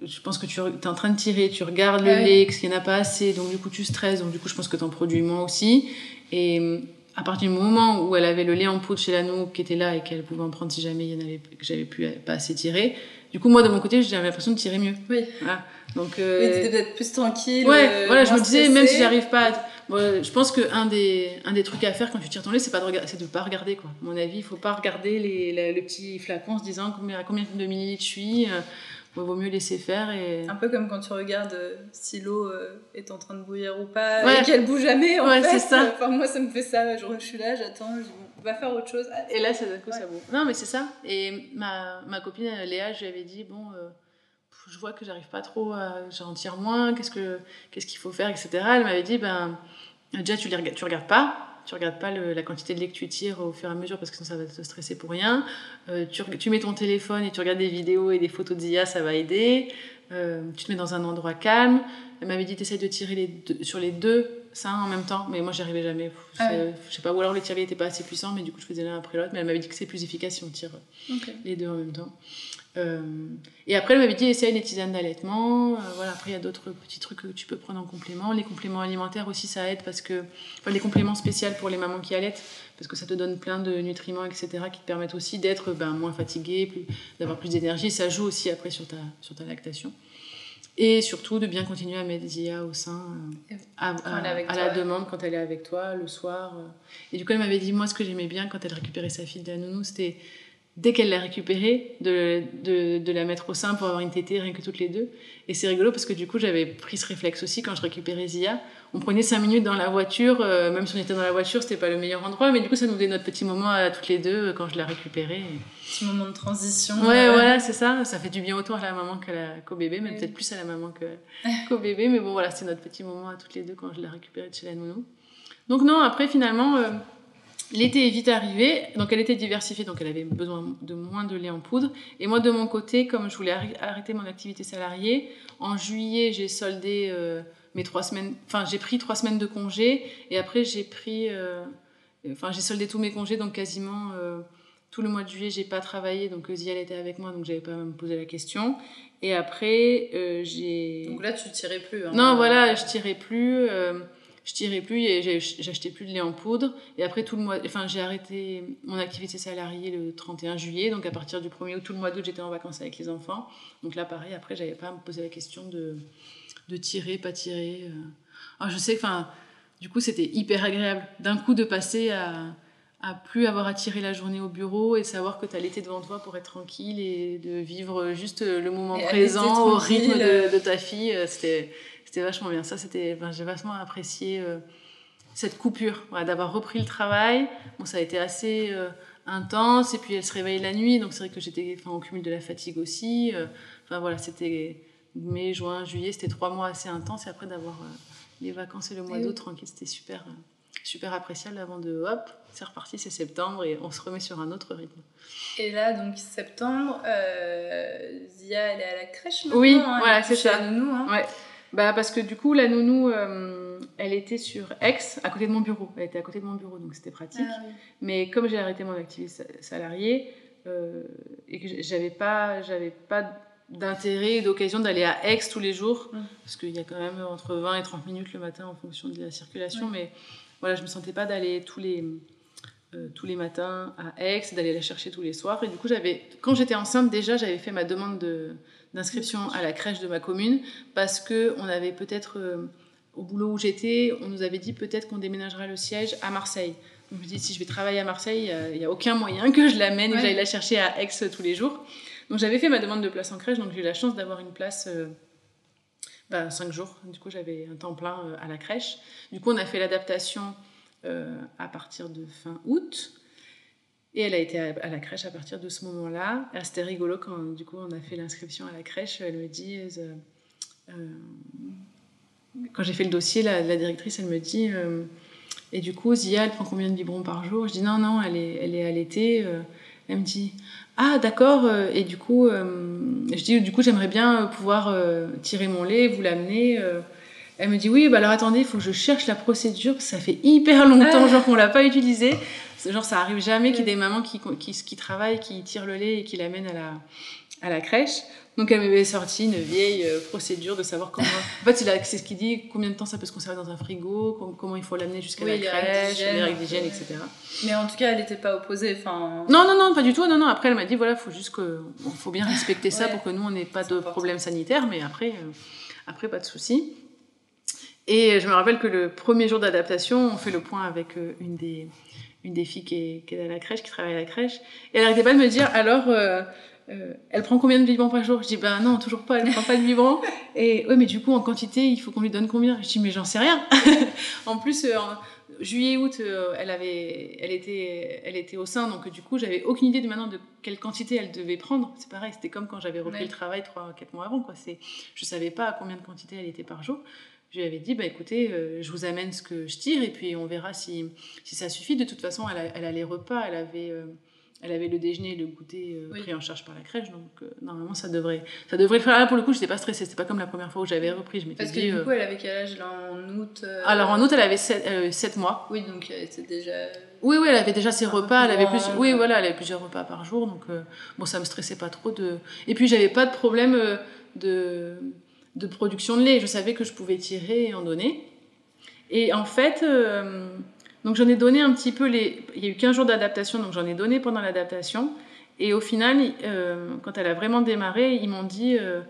je pense que tu es en train de tirer, tu regardes le oui. lait, qu'il n'y en a pas assez, donc du coup tu stresses, donc du coup je pense que tu en produis moins aussi. Et euh, à partir du moment où elle avait le lait en poudre chez la nou qui était là et qu'elle pouvait en prendre si jamais il y en avait, que j'avais pu pas assez tirer, du coup moi de mon côté j'avais l'impression de tirer mieux. Oui. Voilà. Donc, Oui, euh, t'étais peut-être plus tranquille. Ouais, euh, voilà, je me disais, même si j'arrive pas à... Bon, je pense qu'un des, un des trucs à faire quand tu tires ton lait, c'est pas de de pas regarder, quoi. À mon avis, il faut pas regarder les, la- le petit flacon en se disant combien, à combien de millilitres je suis. Euh, bon, vaut mieux laisser faire et... Un peu comme quand tu regardes euh, si l'eau euh, est en train de bouillir ou pas Ouais. et qu'elle bouge jamais en Ouais, fait. c'est ça. Enfin moi ça me fait ça, je, je suis là, j'attends, je va faire autre chose. Ah, Et là, ça d'un coup, Ouais. ça vaut? Non, mais c'est ça. Et ma, ma copine Léa, je lui avais dit, bon, je vois que j'arrive pas trop, à... j'en tire moins, qu'est-ce que qu'est-ce qu'il faut faire, etc. Elle m'avait dit, ben, déjà, tu, tu regardes pas. Tu regardes pas le- la quantité de lait que tu tires au fur et à mesure parce que sinon ça va te stresser pour rien. Euh, tu, mets ton téléphone et tu regardes des vidéos et des photos de Zia, ça va aider. Euh, tu te mets dans un endroit calme. Elle m'avait dit, t'essayes de tirer les deux- sur les deux seins en même temps, mais moi j'y arrivais jamais. Ah Je sais pas, ou alors les tirés n'étaient pas assez puissants, mais du coup je faisais l'un après l'autre. Mais elle m'avait dit que c'est plus efficace si on tire les deux en même temps. Euh, et après, elle m'avait dit essaye les tisanes d'allaitement. Euh, voilà, après, il y a d'autres petits trucs que tu peux prendre en complément. Les compléments alimentaires aussi, ça aide parce que. Enfin, les compléments spéciaux pour les mamans qui allaitent, parce que ça te donne plein de nutriments, etc., qui te permettent aussi d'être ben, moins fatigué, d'avoir plus d'énergie. Ça joue aussi après sur ta, sur ta lactation. Et surtout de bien continuer à mettre Zia au sein euh, à, à- la demande quand elle est avec toi le soir. Et du coup, elle m'avait dit moi, ce que j'aimais bien quand elle récupérait sa fille de la nounou, c'était dès qu'elle l'a récupérée, de, de, de, la mettre au sein pour avoir une tétée rien que toutes les deux. Et c'est rigolo parce que du coup, j'avais pris ce réflexe aussi quand je récupérais Zia. On prenait cinq minutes dans la voiture, euh, même si on était dans la voiture, c'était pas le meilleur endroit, mais du coup, ça nous donnait notre petit moment à toutes les deux euh, quand je la récupérais. Petit moment de transition. Ouais, euh... voilà, c'est ça. Ça fait du bien autant à la maman qu'au bébé, mais peut-être plus à la maman qu'au <laughs> bébé. Mais bon, voilà, c'est notre petit moment à toutes les deux quand je la récupérais de chez la nounou. Donc non, après, finalement, euh, L'été est vite arrivé, donc elle était diversifiée, donc elle avait besoin de moins de lait en poudre. Et moi, de mon côté, comme je voulais arrêter mon activité salariée, en juillet, j'ai soldé euh, mes trois semaines, enfin, j'ai pris trois semaines de congé, et après, j'ai pris, euh, enfin, j'ai soldé tous mes congés, donc quasiment euh, tout le mois de juillet, j'ai pas travaillé, donc Zia, elle était avec moi, donc j'avais pas à me poser la question. Et après, j'ai. Donc là, tu tirais plus. Hein, non, voilà, je tirais plus je tirais plus et j'achetais plus de lait en poudre. Et après, tout le mois, enfin, j'ai arrêté mon activité salariée le 31 juillet. Donc, à partir du 1er août, tout le mois d'août, j'étais en vacances avec les enfants. Donc là, pareil, après, j'avais pas à me poser la question de, de tirer, pas tirer. Euh. Alors, je sais enfin, du coup, c'était hyper agréable d'un coup de passer à, à plus avoir à tirer la journée au bureau et savoir que tu as l'été devant toi pour être tranquille et de vivre juste le moment présent au rythme de, de, ta fille. Euh, c'était c'était vachement bien. Ça, c'était, j'ai vachement apprécié euh, cette coupure, d'avoir repris le travail. Bon, ça a été assez euh, intense, et puis elle se réveille la nuit, donc c'est vrai que j'étais enfin, au cumul de la fatigue aussi. Euh. Enfin voilà, c'était mai, juin, juillet, c'était trois mois assez intenses, et après d'avoir les vacances et le mois d'août tranquille, c'était super, super appréciable avant de hop, c'est reparti, c'est septembre, et on se remet sur un autre rythme. Et là, donc septembre, Zia, elle est à la crèche maintenant, Oui, hein, voilà, c'est ça. Nounou, hein. Ouais. Bah parce que du coup la nounou, euh, elle était sur Aix, à côté de mon bureau. Elle était à côté de mon bureau, donc c'était pratique. Ah, oui. Mais comme j'ai arrêté mon activité salariée euh, et que j'avais pas, j'avais pas d'intérêt et d'occasion d'aller à Aix tous les jours, Mm. parce qu'il y a quand même entre 20 et 30 minutes le matin en fonction de la circulation. Mais voilà, je me sentais pas d'aller tous les euh, tous les matins à Aix, d'aller la chercher tous les soirs. Et du coup, j'avais, quand j'étais enceinte, déjà, j'avais fait ma demande de, d'inscription à la crèche de ma commune parce que on avait peut-être euh, au boulot où j'étais, on nous avait dit peut-être qu'on déménagera le siège à Marseille. Donc je me dis si je vais travailler à Marseille, il n'y a, aucun moyen que je l'amène et que Ouais. j'aille la chercher à Aix tous les jours. Donc j'avais fait ma demande de place en crèche, donc j'ai eu la chance d'avoir une place euh, bah, cinq jours. Du coup j'avais un temps plein euh, à la crèche. Du coup on a fait l'adaptation euh, à partir de fin août. Et elle a été à, la crèche à partir de ce moment-là. C'était rigolo quand du coup on a fait l'inscription à la crèche. Elle me dit, euh, euh, quand j'ai fait le dossier, la, la directrice elle me dit, euh, et du coup Zia elle prend combien de biberons par jour? Je dis non non, elle est, elle est allaitée. Elle me dit ah d'accord. Et du coup je dis du coup j'aimerais bien pouvoir tirer mon lait, vous l'amener. Elle me dit oui, bah alors attendez, il faut que je cherche la procédure, parce que ça fait hyper longtemps, Ah. genre qu'on l'a pas utilisée. Genre ça arrive jamais qu'il y ait des mamans qui, qui, qui travaillent, qui tirent le lait et qui l'amènent à la, à la crèche. Donc elle m'avait sorti une vieille euh, procédure de savoir comment... <laughs> En fait c'est ce qui dit combien de temps ça peut se conserver dans un frigo, com- comment il faut l'amener jusqu'à Oui, la crèche, les règles d'hygiène, etc. Mais en tout cas, elle n'était pas opposée. Enfin, Non, non, non, pas du tout. Non, non. Après, elle m'a dit voilà, faut juste que, bon, faut bien respecter ça pour que nous on n'ait pas de important. problème sanitaire, mais après, euh, après pas de souci. Et je me rappelle que le premier jour d'adaptation, on fait le point avec euh, une des une des filles qui est, qui est à la crèche, qui travaille à la crèche, et elle arrêtait pas de me dire alors. euh, euh, elle prend combien de biberons par jour? Je dis ben non, toujours pas, elle prend pas de biberons. Et ouais, mais du coup en quantité, il faut qu'on lui donne combien? Je dis mais j'en sais rien. <laughs> en plus, euh, en juillet-août, euh, elle avait, elle était, elle était au sein, donc du coup j'avais aucune idée de maintenant de quelle quantité elle devait prendre. C'est pareil, c'était comme quand j'avais repris Ouais. le travail trois, quatre mois avant, quoi. C'est, je savais pas à combien de quantité elle était par jour. Je lui avais dit, bah écoutez, euh, je vous amène ce que je tire et puis on verra si, si ça suffit. De toute façon, elle a, elle a les repas, elle avait, euh, elle avait le déjeuner et le goûter euh, Oui. pris en charge par la crèche, donc normalement ça devrait, ça devrait le faire. Là pour le coup, j'étais pas stressée, c'était pas comme la première fois où j'avais repris. Je m'étais parce que dit. du euh, coup, elle avait quel âge là en août Alors en août, elle avait 7, mois. Oui, donc elle était déjà. Oui, oui, elle avait déjà ses repas, elle avait plus, oui, voilà, elle avait plusieurs repas par jour, donc bon, ça me stressait pas trop de. Et puis j'avais pas de problème de de production de lait. Je savais que je pouvais tirer et en donner. Et en fait, euh, donc j'en ai donné un petit peu les. Il y a eu 15 jours d'adaptation, donc j'en ai donné pendant l'adaptation. Et au final, euh, quand elle a vraiment démarré, ils m'ont dit euh,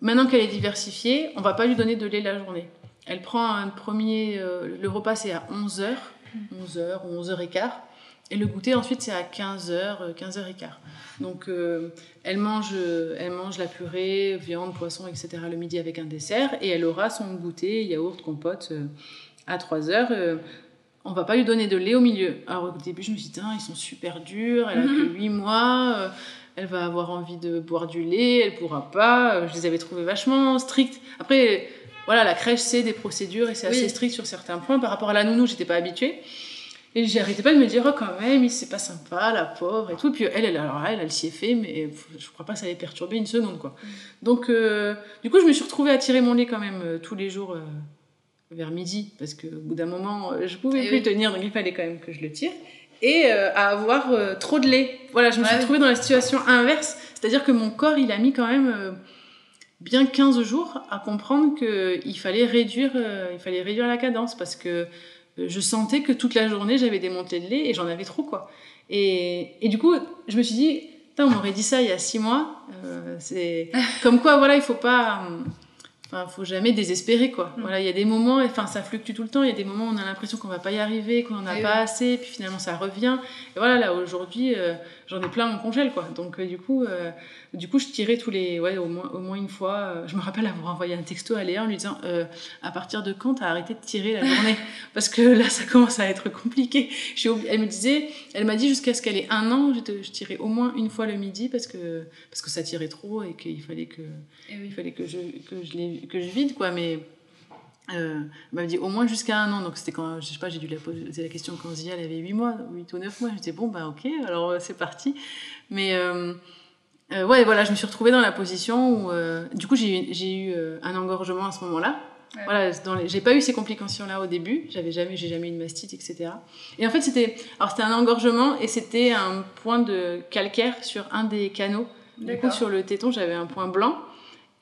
maintenant qu'elle est diversifiée, on va pas lui donner de lait la journée. Elle prend un premier. le repas, c'est à 11h, 11h ou 11h15. Et le goûter, ensuite, c'est à 15h, 15h15. Donc, euh, elle, mange, elle mange la purée, viande, poisson, etc. le midi avec un dessert. Et elle aura son goûter, yaourt, compote, euh, à 3h. Euh, on va pas lui donner de lait au milieu. Alors, au début, je me suis dit, ils sont super durs, elle a que 8 mois elle va avoir envie de boire du lait, elle pourra pas. Je les avais trouvés vachement stricts. Après, voilà, la crèche, c'est des procédures et c'est assez strict sur certains points. Par rapport à la nounou, j'étais pas habituée. Et j'arrêtais pas de me dire, oh, quand même, c'est pas sympa, la pauvre et tout. Puis elle, elle, alors elle, elle s'y est fait, mais je crois pas que ça allait perturber une seconde, quoi. Mm. Donc, euh, du coup, je me suis retrouvée à tirer mon lait quand même euh, tous les jours euh, vers midi, parce qu'au bout d'un moment, je pouvais plus tenir, donc il fallait quand même que je le tire. Et à avoir trop de lait. Voilà, je me suis retrouvée dans la situation inverse, c'est-à-dire que mon corps, il a mis quand même bien 15 jours à comprendre qu'il fallait réduire, il fallait réduire la cadence, parce que je sentais que toute la journée, j'avais des montées de lait et j'en avais trop, quoi. Et, et, du coup, je me suis dit, on m'aurait dit ça il y a six mois. Euh, c'est <laughs> comme quoi, voilà, il faut pas. Enfin, faut jamais désespérer, quoi. Mm. Voilà, il y a des moments, enfin, ça fluctue tout le temps. Il y a des moments où on a l'impression qu'on va pas y arriver, qu'on n'en a pas assez, puis finalement ça revient. Et voilà, là, aujourd'hui, euh, j'en ai plein mon congèle, quoi. Donc, euh, du coup, du coup, je tirais tous les, ouais, au moins, au moins une fois. Euh, je me rappelle avoir envoyé un texto à Léa en lui disant, euh, à partir de quand t'as arrêté de tirer la journée? <laughs> Parce que là, ça commence à être compliqué. Elle me disait, elle m'a dit jusqu'à ce qu'elle ait un an, je, je, tirais au moins une fois le midi parce que parce que ça tirait trop et qu'il fallait que, eh il fallait que je que je, que je vide quoi. Mais euh, elle m'a dit au moins jusqu'à un an. Donc c'était quand, je sais pas, j'ai dû la poser la question quand Zia elle avait 8 mois, 8 ou 9 mois. Je disais bon bah ok, alors c'est parti. Mais euh, ouais, voilà, je me suis retrouvée dans la position où, euh, du coup, j'ai eu euh, un engorgement à ce moment-là. Voilà, j'ai pas eu ces complications-là au début. J'avais jamais, j'ai jamais eu une mastite, etc. Et en fait, c'était, alors c'était un engorgement et c'était un point de calcaire sur un des canaux. Du coup, sur le téton, j'avais un point blanc.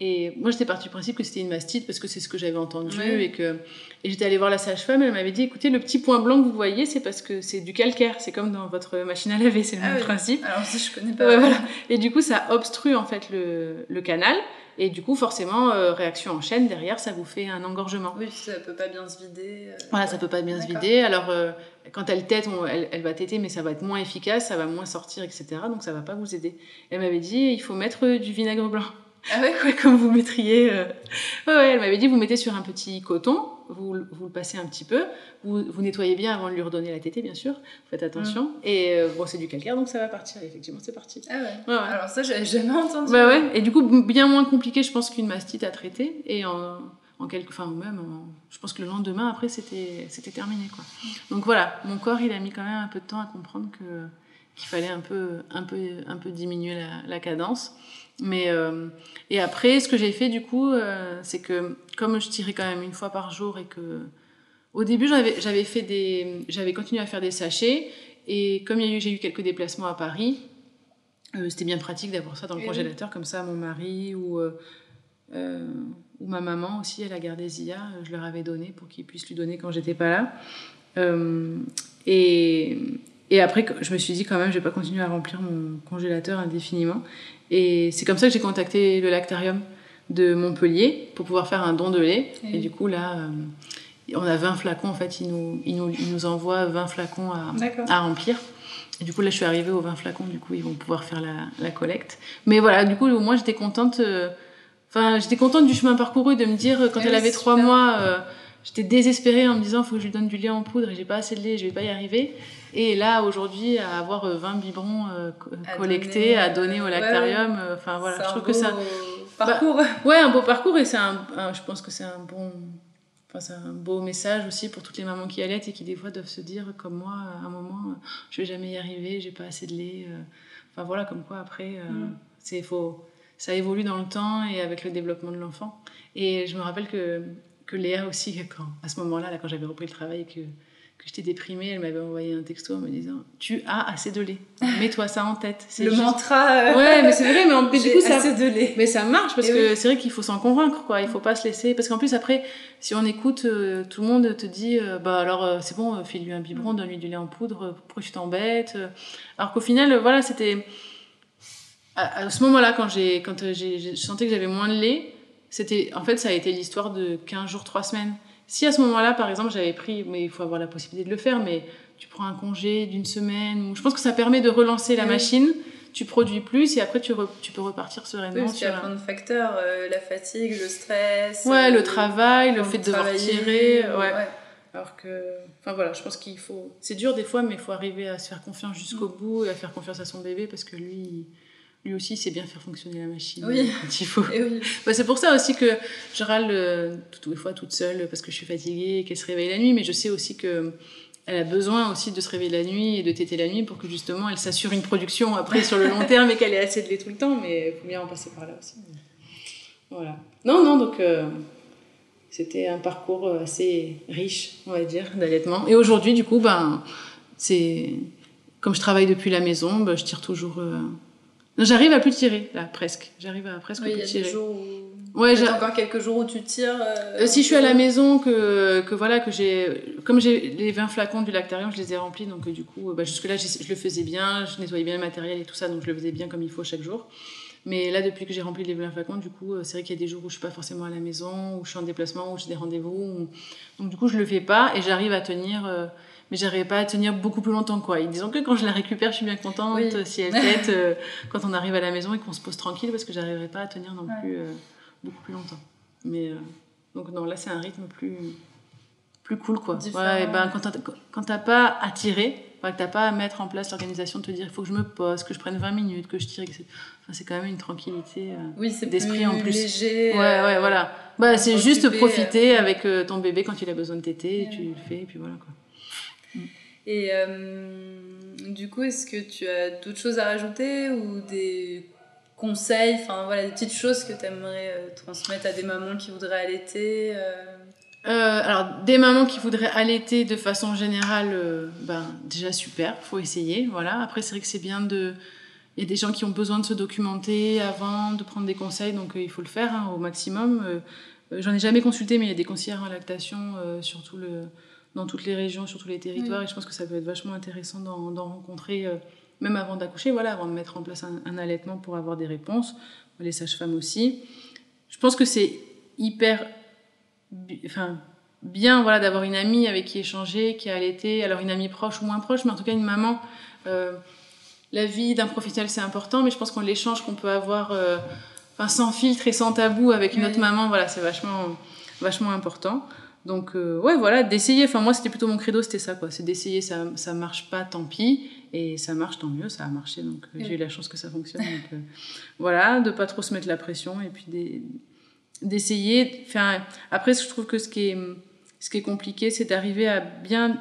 Et moi, j'étais partie du principe que c'était une mastite parce que c'est ce que j'avais entendu et que et j'étais allée voir la sage-femme. Elle m'avait dit, écoutez, le petit point blanc que vous voyez, c'est parce que c'est du calcaire. C'est comme dans votre machine à laver, c'est le ah même principe. Alors ça, je connais pas. voilà. Et du coup, ça obstrue en fait le, le canal. Et du coup, forcément, euh, réaction en chaîne, derrière, ça vous fait un engorgement. Oui, ça peut pas bien se vider. Euh, voilà, ça peut pas bien se vider. Alors, euh, quand elle tète, elle, elle, va téter, mais ça va être moins efficace, ça va moins sortir, etc. Donc, ça va pas vous aider. Elle m'avait dit, il faut mettre du vinaigre blanc. Ah ouais, Comme vous mettriez. Euh... Ouais, ouais, elle m'avait dit vous mettez sur un petit coton, vous, vous le passez un petit peu, vous, vous nettoyez bien avant de lui redonner la tétée, bien sûr, faites attention. Mm. Et euh, bon, c'est du calcaire, donc ça va partir, effectivement, c'est parti. Ah ouais. ouais, Alors ça, j'avais jamais entendu. Bah ouais, et du coup, bien moins compliqué, je pense, qu'une mastite à traiter. Et en, en quelques. Enfin, même, je pense que le lendemain, après, c'était terminé, quoi. Donc voilà, mon corps, il a mis quand même un peu de temps à comprendre que qu'il fallait un peu, un peu, un peu diminuer la, la cadence. Mais euh, et après, ce que j'ai fait du coup, euh, c'est que comme je tirais quand même une fois par jour et que au début j'avais fait des j'avais continué à faire des sachets et comme j'ai eu quelques déplacements à Paris, euh, c'était bien pratique d'avoir ça dans le congélateur comme ça mon mari ou ou ma maman aussi elle a gardé Zia, je leur avais donné pour qu'ils puissent lui donner quand j'étais pas là. et et après, je me suis dit quand même, je vais pas continuer à remplir mon congélateur indéfiniment. Et c'est comme ça que j'ai contacté le lactarium de Montpellier pour pouvoir faire un don de lait. Et, du coup, là, euh, on a 20 flacons. En fait, ils nous, ils nous, ils nous envoient 20 flacons à, à, remplir. Et du coup, là, je suis arrivée aux 20 flacons. Du coup, ils vont pouvoir faire la, la collecte. Mais voilà, du coup, au moins, j'étais contente. Euh, enfin, j'étais contente du chemin parcouru, de me dire, quand elle avait 3 mois, euh, j'étais désespérée en me disant, il faut que je lui donne du lait en poudre et j'ai pas assez de lait, je vais pas y arriver. Et là, aujourd'hui, à avoir 20 euh, biberons euh, collectés, à donner au lactarium, euh, enfin voilà, je trouve que ça. Parcours. Bah, <laughs> ouais, un beau parcours et c'est un, je pense que c'est un bon. Enfin, c'est un beau message aussi pour toutes les mamans qui allaitent et qui des fois doivent se dire, comme moi, à un moment, je vais jamais y arriver, j'ai pas assez de lait. Enfin voilà, comme quoi après, mm. c'est faux. Ça évolue dans le temps et avec le développement de l'enfant. Et je me rappelle que, que Léa aussi, <laughs> quand, à ce moment-là, là, quand j'avais repris le travail, que j'étais déprimée, elle m'avait envoyé un texto en me disant Tu as assez de lait. Mets-toi ça en tête. Le mantra. Euh, ouais, mais c'est vrai, mais, en... <laughs> du coup, ça. Assez de lait. Mais ça marche parce que c'est vrai qu'il faut s'en convaincre, quoi. Il faut pas se laisser. Parce qu'en plus, après, si on écoute, euh, tout le monde te dit euh, Bah alors, c'est bon, file-lui un biberon, donne-lui du lait en poudre, pourquoi tu t'embêtes Alors qu'au final, voilà, c'était. À, ce moment-là, quand, j'ai, quand j'ai, je sentais que j'avais moins de lait, c'était. En fait, ça a été l'histoire de 15 jours, 3 semaines. Si à ce moment-là, par exemple, j'avais pris, mais il faut avoir la possibilité de le faire, mais tu prends un congé d'une semaine. Ou... Je pense que ça permet de relancer la machine. Tu produis plus et après tu, tu peux repartir sereinement. Oui, parce qu'il y a plein de facteurs, euh, la fatigue, le stress. Ouais, le, travail, le fait de devoir tirer. ouais. Alors que, enfin voilà, je pense qu'il faut. C'est dur des fois, mais il faut arriver à se faire confiance jusqu'au mm. bout et à faire confiance à son bébé parce que lui, lui aussi, c'est bien faire fonctionner la machine oui. quand il faut. <laughs> Oui. Bah, c'est pour ça aussi que je râle euh, toutes les fois toute seule parce que je suis fatiguée et qu'elle se réveille la nuit, mais je sais aussi que elle a besoin aussi de se réveiller la nuit et de téter la nuit pour que justement elle s'assure une production après sur le long <laughs> terme et qu'elle ait assez de lait tout le temps, mais il faut bien en passer par là aussi. Voilà. Non, non, donc. Euh, c'était un parcours euh, assez riche, on va dire, d'allaitement. Et aujourd'hui, du coup, ben, c'est comme je travaille depuis la maison, ben, je tire toujours. Euh... J'arrive à plus tirer, là, presque. J'arrive à presque oui, plus tirer. Des jours où... Ouais, j'ai encore quelques jours où tu tires. Euh, euh, si je suis à la maison, que, que voilà, que j'ai. Comme j'ai les 20 flacons du lactarium, je les ai remplis, donc du coup, ben, jusque-là, je le faisais bien, je nettoyais bien le matériel et tout ça, donc je le faisais bien comme il faut chaque jour. Mais là, depuis que j'ai rempli les 20 flacons, du coup, euh, c'est vrai qu'il y a des jours où je suis pas forcément à la maison, où je suis en déplacement, où j'ai des rendez-vous. Donc, du coup, je le fais pas et j'arrive à tenir. Euh, mais j'arrive pas à tenir beaucoup plus longtemps, quoi. Et disons que quand je la récupère, je suis bien contente. Si elle <laughs> tête, euh, quand on arrive à la maison et qu'on se pose tranquille, parce que j'arriverai pas à tenir non plus beaucoup plus longtemps. Mais donc, non, là, c'est un rythme plus plus cool quoi. Ouais, ben quand t'as pas à tirer, que t'as pas à mettre en place l'organisation de te dire il faut que je me pose, que je prenne 20 minutes, que je tire, etc. Enfin, c'est quand même une tranquillité euh, oui, d'esprit en plus. Léger, ouais, ouais, euh, voilà. Bah, c'est juste profiter euh, avec ton bébé quand il a besoin de téter, tu le fais et puis voilà quoi. Et du coup, est-ce que tu as d'autres choses à rajouter ou des conseils, enfin voilà, des petites choses que tu aimerais transmettre à des mamans qui voudraient allaiter euh, alors, des mamans qui voudraient allaiter de façon générale, euh, ben, déjà super, faut essayer. Voilà. Après, c'est vrai que c'est bien de. Il y a des gens qui ont besoin de se documenter avant, de prendre des conseils, donc euh, il faut le faire hein, au maximum. J'en ai jamais consulté, mais il y a des conseillères en lactation surtout le, dans toutes les régions, sur tous les territoires, et je pense que ça peut être vachement intéressant d'en rencontrer, même avant d'accoucher, voilà, avant de mettre en place un, un allaitement pour avoir des réponses. Les sages-femmes aussi. Je pense que c'est hyper enfin, bien voilà, d'avoir une amie avec qui échanger, qui a allaité, alors une amie proche ou moins proche, mais en tout cas une maman. Euh, la vie d'un professionnel, c'est important, mais je pense qu'on l'échange qu'on peut avoir euh, enfin, sans filtre et sans tabou avec une autre maman, voilà, c'est vachement, vachement important. Donc, euh, ouais, voilà, d'essayer. Enfin, moi, c'était plutôt mon credo, c'était ça, quoi. C'est d'essayer, ça, ça marche pas, tant pis. Et ça marche, tant mieux, ça a marché. Donc, j'ai eu la chance que ça fonctionne. Donc, voilà, de pas trop se mettre la pression et puis des, d'essayer. Enfin, après, je trouve que ce qui est, ce qui est compliqué, c'est d'arriver à bien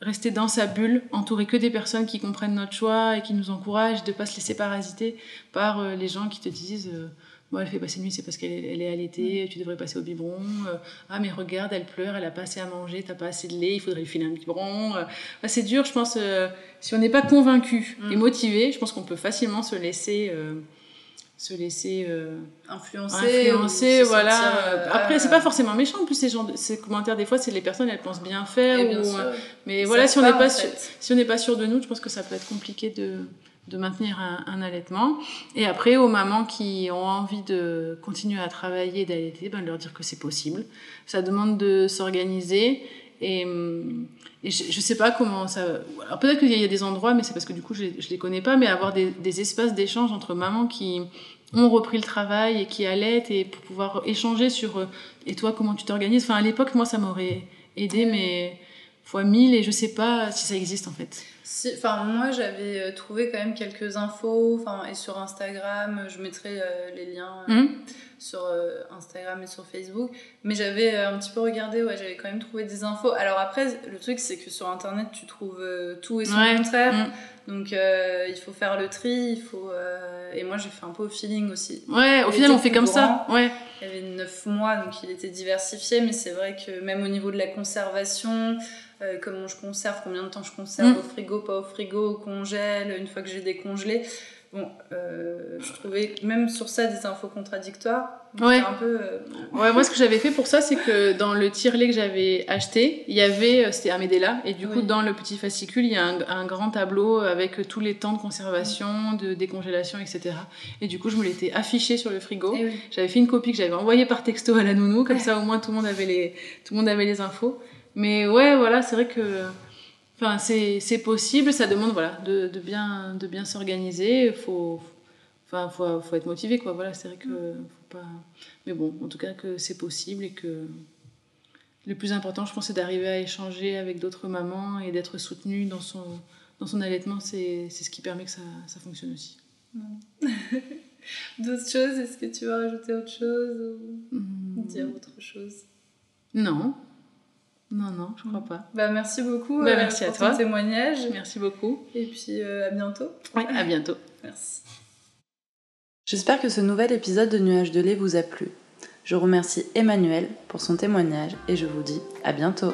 rester dans sa bulle, entouré que des personnes qui comprennent notre choix et qui nous encouragent, de pas se laisser parasiter par euh, les gens qui te disent euh, bon, elle fait passer nuit, c'est parce qu'elle est, elle est allaitée, tu devrais passer au biberon. Euh, ah, mais regarde, elle pleure, elle a pas assez à manger, t'as pas assez de lait, il faudrait lui filer un biberon. c'est dur, je pense. si on n'est pas convaincu et mm. motivé, je pense qu'on peut facilement se laisser se laisser euh, influencer, influencer voilà. Euh, Après, c'est pas forcément méchant. En plus, ces, gens, ces commentaires, des fois, c'est les personnes, elles pensent bien faire. Ou, euh, mais voilà, si on n'est pas, sûr, si on n'est pas sûr de nous, je pense que ça peut être compliqué de, de maintenir un, un, allaitement. Et après, aux mamans qui ont envie de continuer à travailler, d'allaiter, ben, leur dire que c'est possible. Ça demande de s'organiser. Et, et je, je, sais pas comment ça. Alors peut-être qu'il y a des endroits, mais c'est parce que du coup je, je les connais pas, mais avoir des, des espaces d'échange entre mamans qui ont repris le travail et qui allaitent et pour pouvoir échanger sur euh, et toi comment tu t'organises. Enfin à l'époque moi ça m'aurait aidé, mais fois mille et je sais pas si ça existe en fait. Enfin, moi, j'avais euh, trouvé quand même quelques infos. Enfin, et sur Instagram, je mettrai euh, les liens euh, mhm. sur Instagram et sur Facebook. Mais j'avais un petit peu regardé, ouais, j'avais quand même trouvé des infos. Alors après, le truc, c'est que sur Internet, tu trouves tout et son contraire. Mhm. Donc, il faut faire le tri. Il faut. Et moi, j'ai fait un peu au feeling aussi. Ouais, au final, on fait comme ça. Ouais. Il y avait 9 mois, donc il était diversifié. Mais c'est vrai que même au niveau de la conservation. Euh, comment je conserve, combien de temps je conserve mm. au frigo, pas au frigo, au congèle, une fois que j'ai décongelé. Bon, euh, je trouvais même sur ça des infos contradictoires. Ouais. Un peu, euh, ouais, moi ce que j'avais fait pour ça, c'est que dans le tirelet que j'avais acheté, il y avait, c'était Amedela, et du coup dans le petit fascicule, il y a un, grand tableau avec tous les temps de conservation, de décongélation, etc. Et du coup, je me l'étais affiché sur le frigo. Eh j'avais fait une copie que j'avais envoyée par texto à la nounou, comme ça au moins tout le monde avait les, tout le monde avait les infos. Mais ouais, voilà, c'est vrai que Enfin, c'est possible, ça demande voilà, de, de bien, de bien s'organiser. Il faut, enfin, faut, faut, être motivé, quoi. Voilà, c'est vrai que faut pas. Mais bon, en tout cas, que c'est possible et que le plus important, je pense, c'est d'arriver à échanger avec d'autres mamans et d'être soutenue dans son, dans son allaitement. C'est ce qui permet que ça, ça fonctionne aussi. <laughs> D'autres choses Est-ce que tu veux rajouter autre chose ou mmh. dire autre chose? Non. Non, non, je crois pas. Bah, merci beaucoup bah, merci euh, pour à ton témoignage. Merci beaucoup. Et puis euh, à bientôt. Oui, à bientôt. <laughs> merci. J'espère que ce nouvel épisode de Nuages de lait vous a plu. Je remercie Emmanuel pour son témoignage et je vous dis à bientôt.